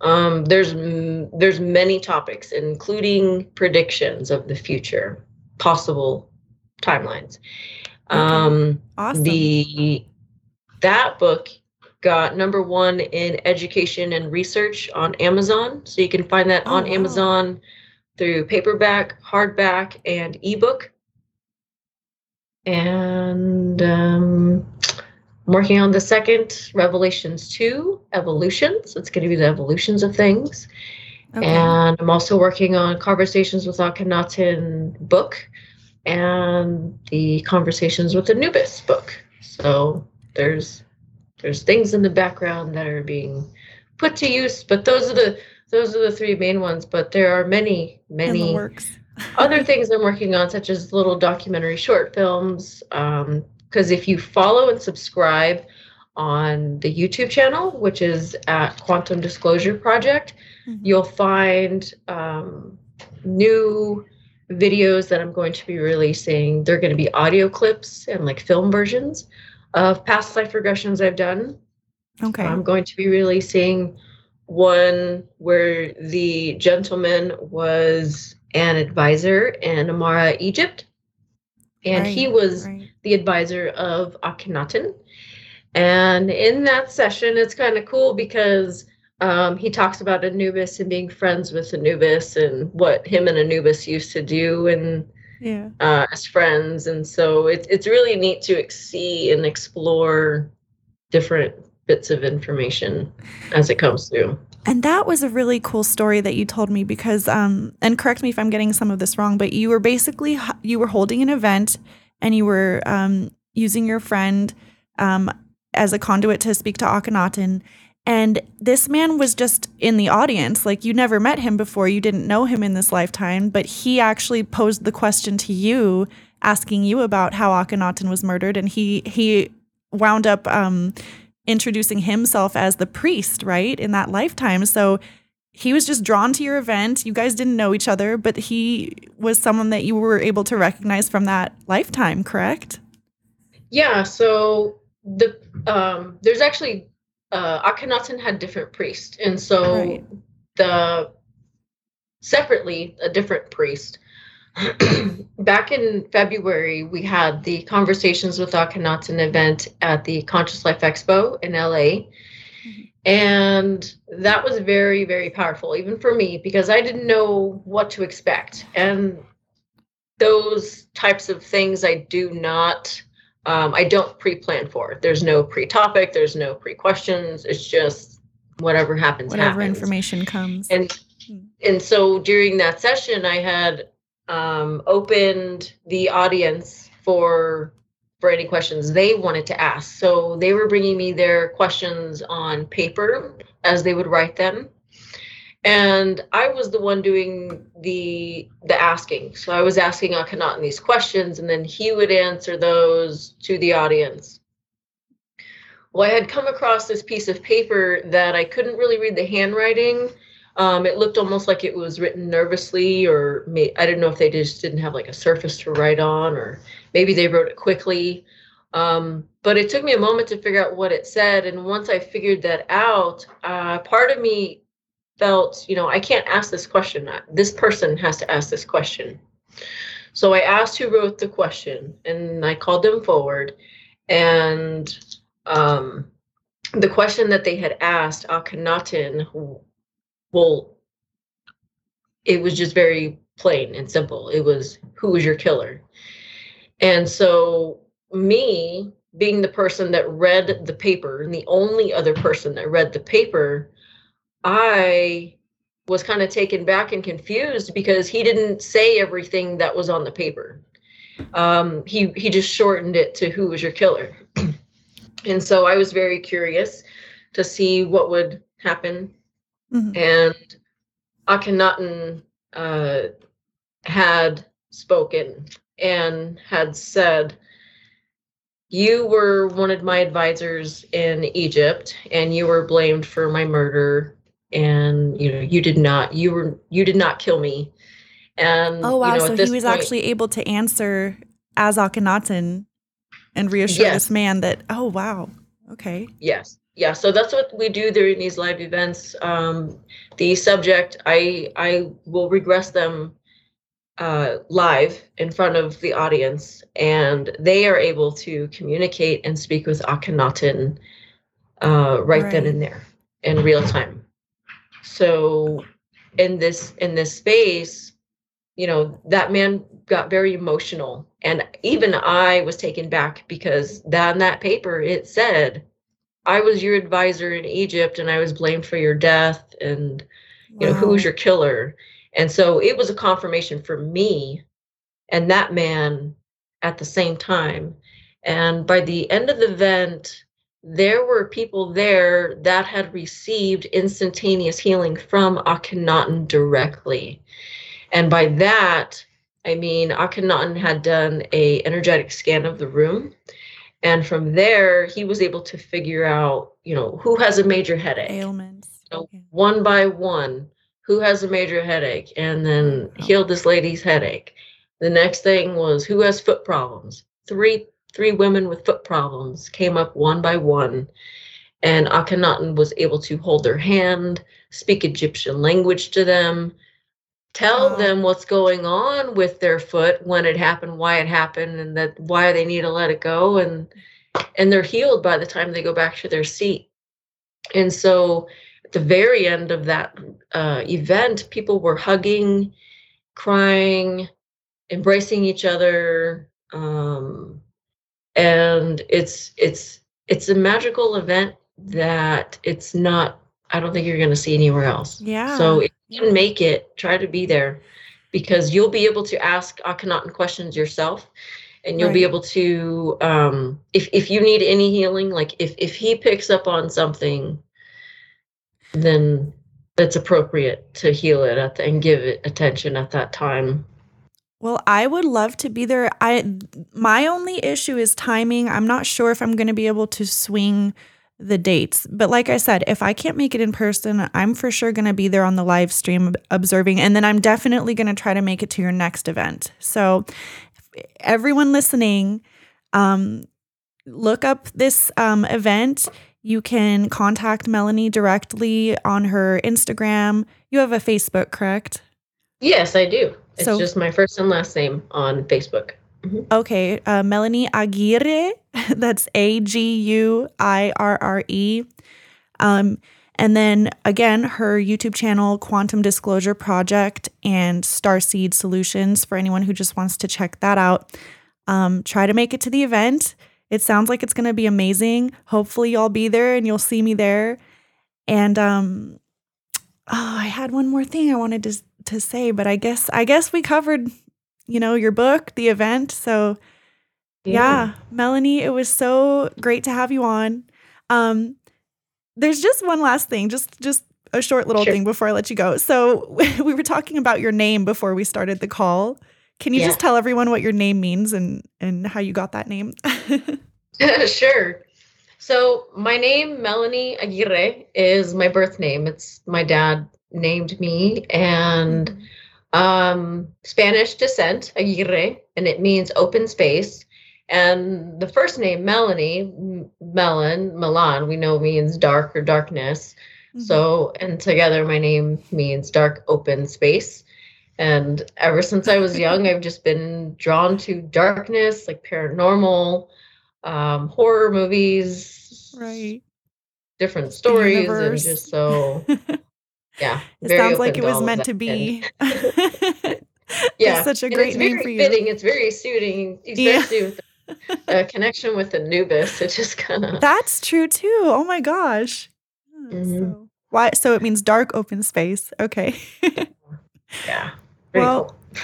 Um, there's there's many topics, including predictions of the future, possible timelines. Okay. Um, awesome. The that book got number one in education and research on Amazon, so you can find that oh, on wow. Amazon through paperback, hardback, and ebook. And um, I'm working on the second Revelations 2 Evolutions. It's going to be the evolutions of things. Okay. And I'm also working on Conversations with Akhenaten book and the Conversations with Anubis book. So there's there's things in the background that are being put to use, but those are the those are the three main ones, but there are many, many other things I'm working on, such as little documentary short films. Because um, if you follow and subscribe on the YouTube channel, which is at Quantum Disclosure Project, mm-hmm. you'll find um, new videos that I'm going to be releasing. They're going to be audio clips and like film versions of past life regressions I've done. Okay. I'm going to be releasing one where the gentleman was an advisor in Amarna, Egypt. And right, he was right. the advisor of Akhenaten. And in that session, it's kind of cool because um, he talks about Anubis and being friends with Anubis and what him and Anubis used to do and yeah. uh, as friends. And so it's it's really neat to see and explore different bits of information as it comes through. And that was a really cool story that you told me because, um, and correct me if I'm getting some of this wrong, but you were basically you were holding an event and you were um, using your friend um, as a conduit to speak to Akhenaten. And this man was just in the audience. Like you never met him before, you didn't know him in this lifetime, but he actually posed the question to you, asking you about how Akhenaten was murdered, and he he wound up um, introducing himself as the priest, right, in that lifetime. So he was just drawn to your event. You guys didn't know each other, but he was someone that you were able to recognize from that lifetime, correct? Yeah. So the um, there's actually uh, Akhenaten had different priests, and so right. the separately a different priest. Back in February, we had the Conversations with Akhenaten event at the Conscious Life Expo in LA. Mm-hmm. And that was very, very powerful, even for me, because I didn't know what to expect. And those types of things I do not um, I don't pre-plan for. it. There's no pre-topic. There's no pre-questions. It's just whatever happens. Whatever happens. information comes. And and so during that session, I had um, opened the audience for for any questions they wanted to ask. So they were bringing me their questions on paper as they would write them and I was the one doing the the asking. So I was asking Akhenaten these questions, and then he would answer those to the audience. Well, I had come across this piece of paper that I couldn't really read the handwriting. Um, it looked almost like it was written nervously, or may, I didn't know if they just didn't have like a surface to write on, or maybe they wrote it quickly. Um, but it took me a moment to figure out what it said. And once I figured that out, uh, part of me felt, you know, I can't ask this question. This person has to ask this question. So I asked who wrote the question and I called them forward. And um, the question that they had asked Akhenaten, well, it was just very plain and simple. It was, who was your killer? And so, me being the person that read the paper and the only other person that read the paper, I was kind of taken back and confused because he didn't say everything that was on the paper. Um, he he just shortened it to "Who was your killer?" and so I was very curious to see what would happen. Mm-hmm. And Akhenaten uh, had spoken and had said you were one of my advisors in Egypt and you were blamed for my murder and you know you did not you were you did not kill me. And oh wow. you know, so he was point, actually able to answer as akhenaten and reassure yes. this man that oh wow. Okay. Yes. Yeah. So that's what we do during these live events. Um, the subject i i will regress them uh, live in front of the audience and they are able to communicate and speak with akhenaten uh, right, right. then and there in real time so in this in this space you know that man got very emotional. And even i was taken back because on that paper it said i was your advisor in egypt and i was blamed for your death and you know who was your killer. And so it was a confirmation for me and that man at the same time. And by the end of the event there were people there that had received instantaneous healing from Akhenaten directly. And by that, I mean Akhenaten had done a energetic scan of the room. And from there, he was able to figure out, you know, who has a major headache. Ailments. So One by one, who has a major headache, and then healed this lady's headache. The next thing was who has foot problems. Three three women with foot problems came up one by one, and Akhenaten was able to hold their hand, speak Egyptian language to them, tell them what's going on with their foot when it happened, why it happened, and that why they need to let it go, and and they're healed by the time they go back to their seat. And so at the very end of that uh, event, people were hugging, crying, embracing each other, um, and it's it's it's a magical event that it's not. I don't think you're going to see anywhere else. Yeah. So if you can make it, try to be there, because you'll be able to ask Akhenaten questions yourself, and you'll right. be able to um, if if you need any healing, like if if he picks up on something then it's appropriate to heal it at the, and give it attention at that time. Well, I would love to be there. I my only issue is timing. I'm not sure if I'm going to be able to swing the dates. But like I said, if I can't make it in person, I'm for sure going to be there on the live stream observing and then I'm definitely going to try to make it to your next event. So everyone listening, um look up this um, event you can contact Melanie directly on her Instagram. You have a Facebook, correct? Yes, I do. It's so, just my first and last name on Facebook. Mm-hmm. Okay, uh, Melanie Aguirre. That's A G U I R R E. Um, and then again, her YouTube channel, Quantum Disclosure Project, and Starseed Solutions for anyone who just wants to check that out. Um, try to make it to the event. It sounds like it's going to be amazing. Hopefully, y'all be there and you'll see me there. And um, oh, I had one more thing I wanted to to say, but I guess I guess we covered, you know, your book, the event. So, yeah, yeah Melanie, it was so great to have you on. Um, there's just one last thing, just just a short little sure. thing before I let you go. So we were talking about your name before we started the call. Can you yeah. just tell everyone what your name means and and how you got that name? sure. So my name Melanie Aguirre is my birth name. It's my dad named me and mm-hmm. um, Spanish descent Aguirre and it means open space. And the first name Melanie Melon Milan we know means dark or darkness. Mm-hmm. So and together my name means dark open space. And ever since I was young, I've just been drawn to darkness, like paranormal, um, horror movies, right? Different stories, and just so, yeah. it sounds like it was meant to be. yeah, such a great name for you. Fitting. It's very suiting, especially yeah. with the, connection with Anubis. It just kind of. That's true too. Oh my gosh. Mm-hmm. So, why? So it means dark open space. Okay. yeah well, cool.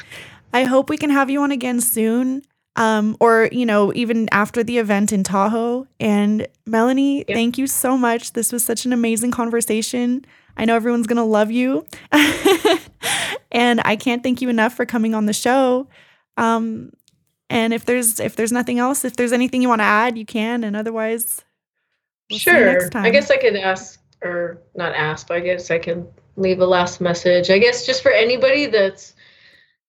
I hope we can have you on again soon. Um, or, you know, even after the event in Tahoe. And Melanie, yep. thank you so much. This was such an amazing conversation. I know everyone's going to love you. and I can't thank you enough for coming on the show. Um, and if there's if there's nothing else, if there's anything you want to add, you can. And otherwise, we'll sure. I guess I could ask or not ask, but I guess I can leave a last message. I guess just for anybody that's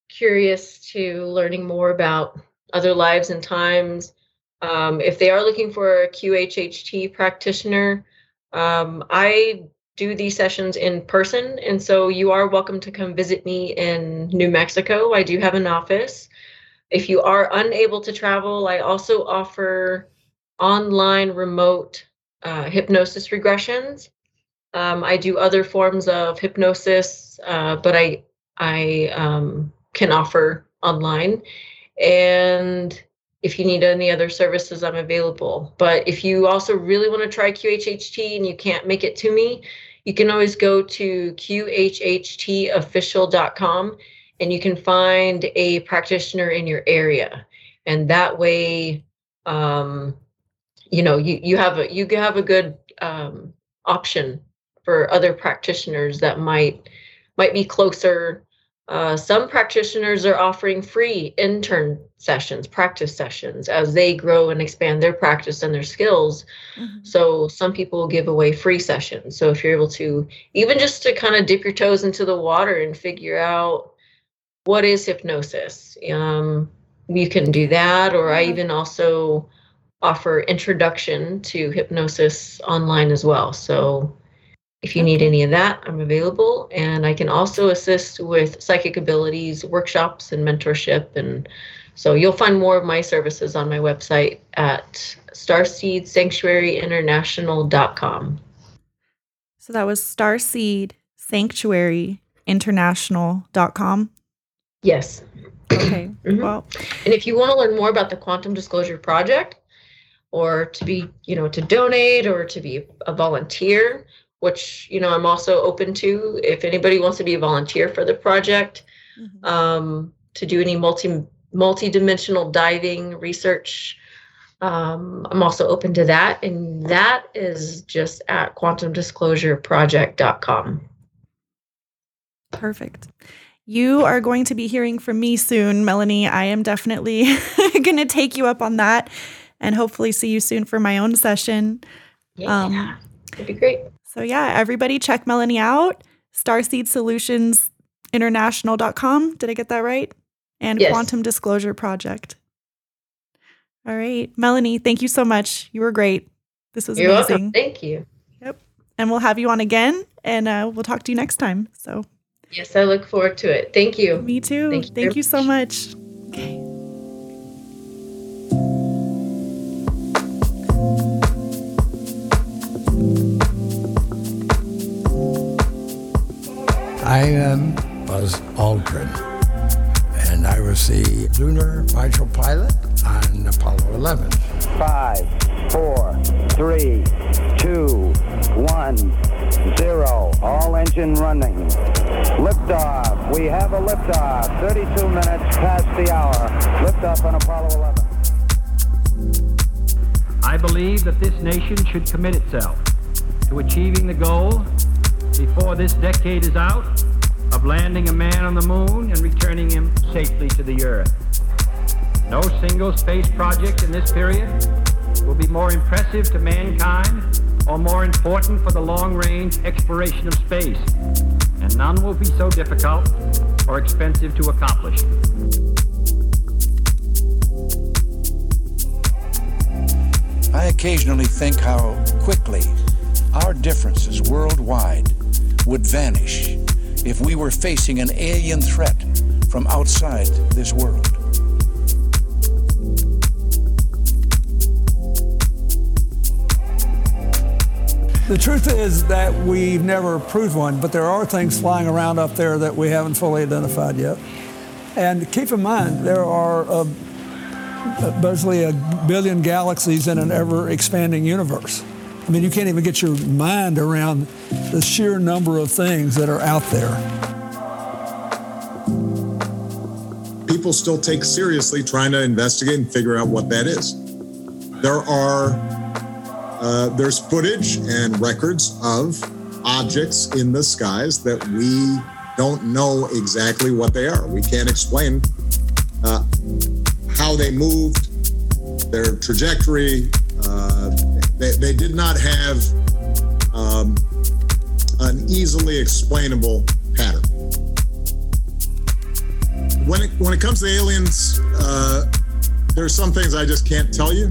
curious to learning more about other lives and times, um, if they are looking for a QHHT practitioner, um, I do these sessions in person. And so you are welcome to come visit me in New Mexico. I do have an office. If you are unable to travel, I also offer online remote uh, hypnosis regressions. Um, I do other forms of hypnosis, uh, but I I um, can offer online. And if you need any other services, I'm available. But if you also really want to try QHHT and you can't make it to me, you can always go to qhhtofficial.com and you can find a practitioner in your area. And that way, um, you know, you, you have a you have a good um, option for other practitioners that might might be closer. Uh, some practitioners are offering free intern sessions, practice sessions, as they grow and expand their practice and their skills. Mm-hmm. So some people give away free sessions. So if you're able to, even just to kind of dip your toes into the water and figure out what is hypnosis, um, you can do that, or I even also offer introduction to hypnosis online as well. So if you need any of that, I'm available. And I can also assist with psychic abilities, workshops, and mentorship. And so you'll find more of my services on my website at starseedsanctuaryinternational.com. So that was starseedsanctuaryinternational.com. Yes. Okay. Mhm. Well, And if you want to learn more about the Quantum Disclosure Project, or to be, you know, to donate or to be a volunteer, which you know I'm also open to. If anybody wants to be a volunteer for the project, mhm. um, to do any multi multi-dimensional diving research, um, I'm also open to that, and that is just at quantumdisclosureproject.com. perfect. You are going to be hearing from me soon, Melanie. I am definitely going to take you up on that and hopefully see you soon for my own session. Yeah, Um, that'd be great. So yeah, everybody check Melanie out. Starseed Solutions International.com. Did I get that right? And Yes. Quantum Disclosure Project. All right. Melanie, thank you so much. You were great. This was You're amazing. welcome. Thank you. Yep. And we'll have you on again and uh, we'll talk to you next time. So Yes, I look forward to it. Thank you. me too. Thank you Thank you so much. Okay. I am Buzz Aldrin, and I was the lunar module pilot on Apollo 11. Five, four, three, two, one, zero. All engine running. Liftoff. We have a liftoff. 32 minutes past the hour. Liftoff on Apollo 11. I believe that this nation should commit itself to achieving the goal before this decade is out of landing a man on the moon and returning him safely to the earth. No single space project in this period will be more impressive to mankind or more important for the long-range exploration of space, and none will be so difficult or expensive to accomplish. I occasionally think how quickly our differences worldwide would vanish if we were facing an alien threat from outside this world. The truth is that we've never proved one, but there are things flying around up there that we haven't fully identified yet. And keep in mind, there are uh, basically a billion galaxies in an ever expanding universe. I mean, you can't even get your mind around the sheer number of things that are out there. people still take seriously trying to investigate and figure out what that is. There are uh, there's footage and records of objects in the skies that we don't know exactly what they are. We can't explain uh, how they moved, their trajectory. Uh, they, they did not have um, an easily explainable pattern when it when it comes to aliens, uh, there's some things I just can't tell you.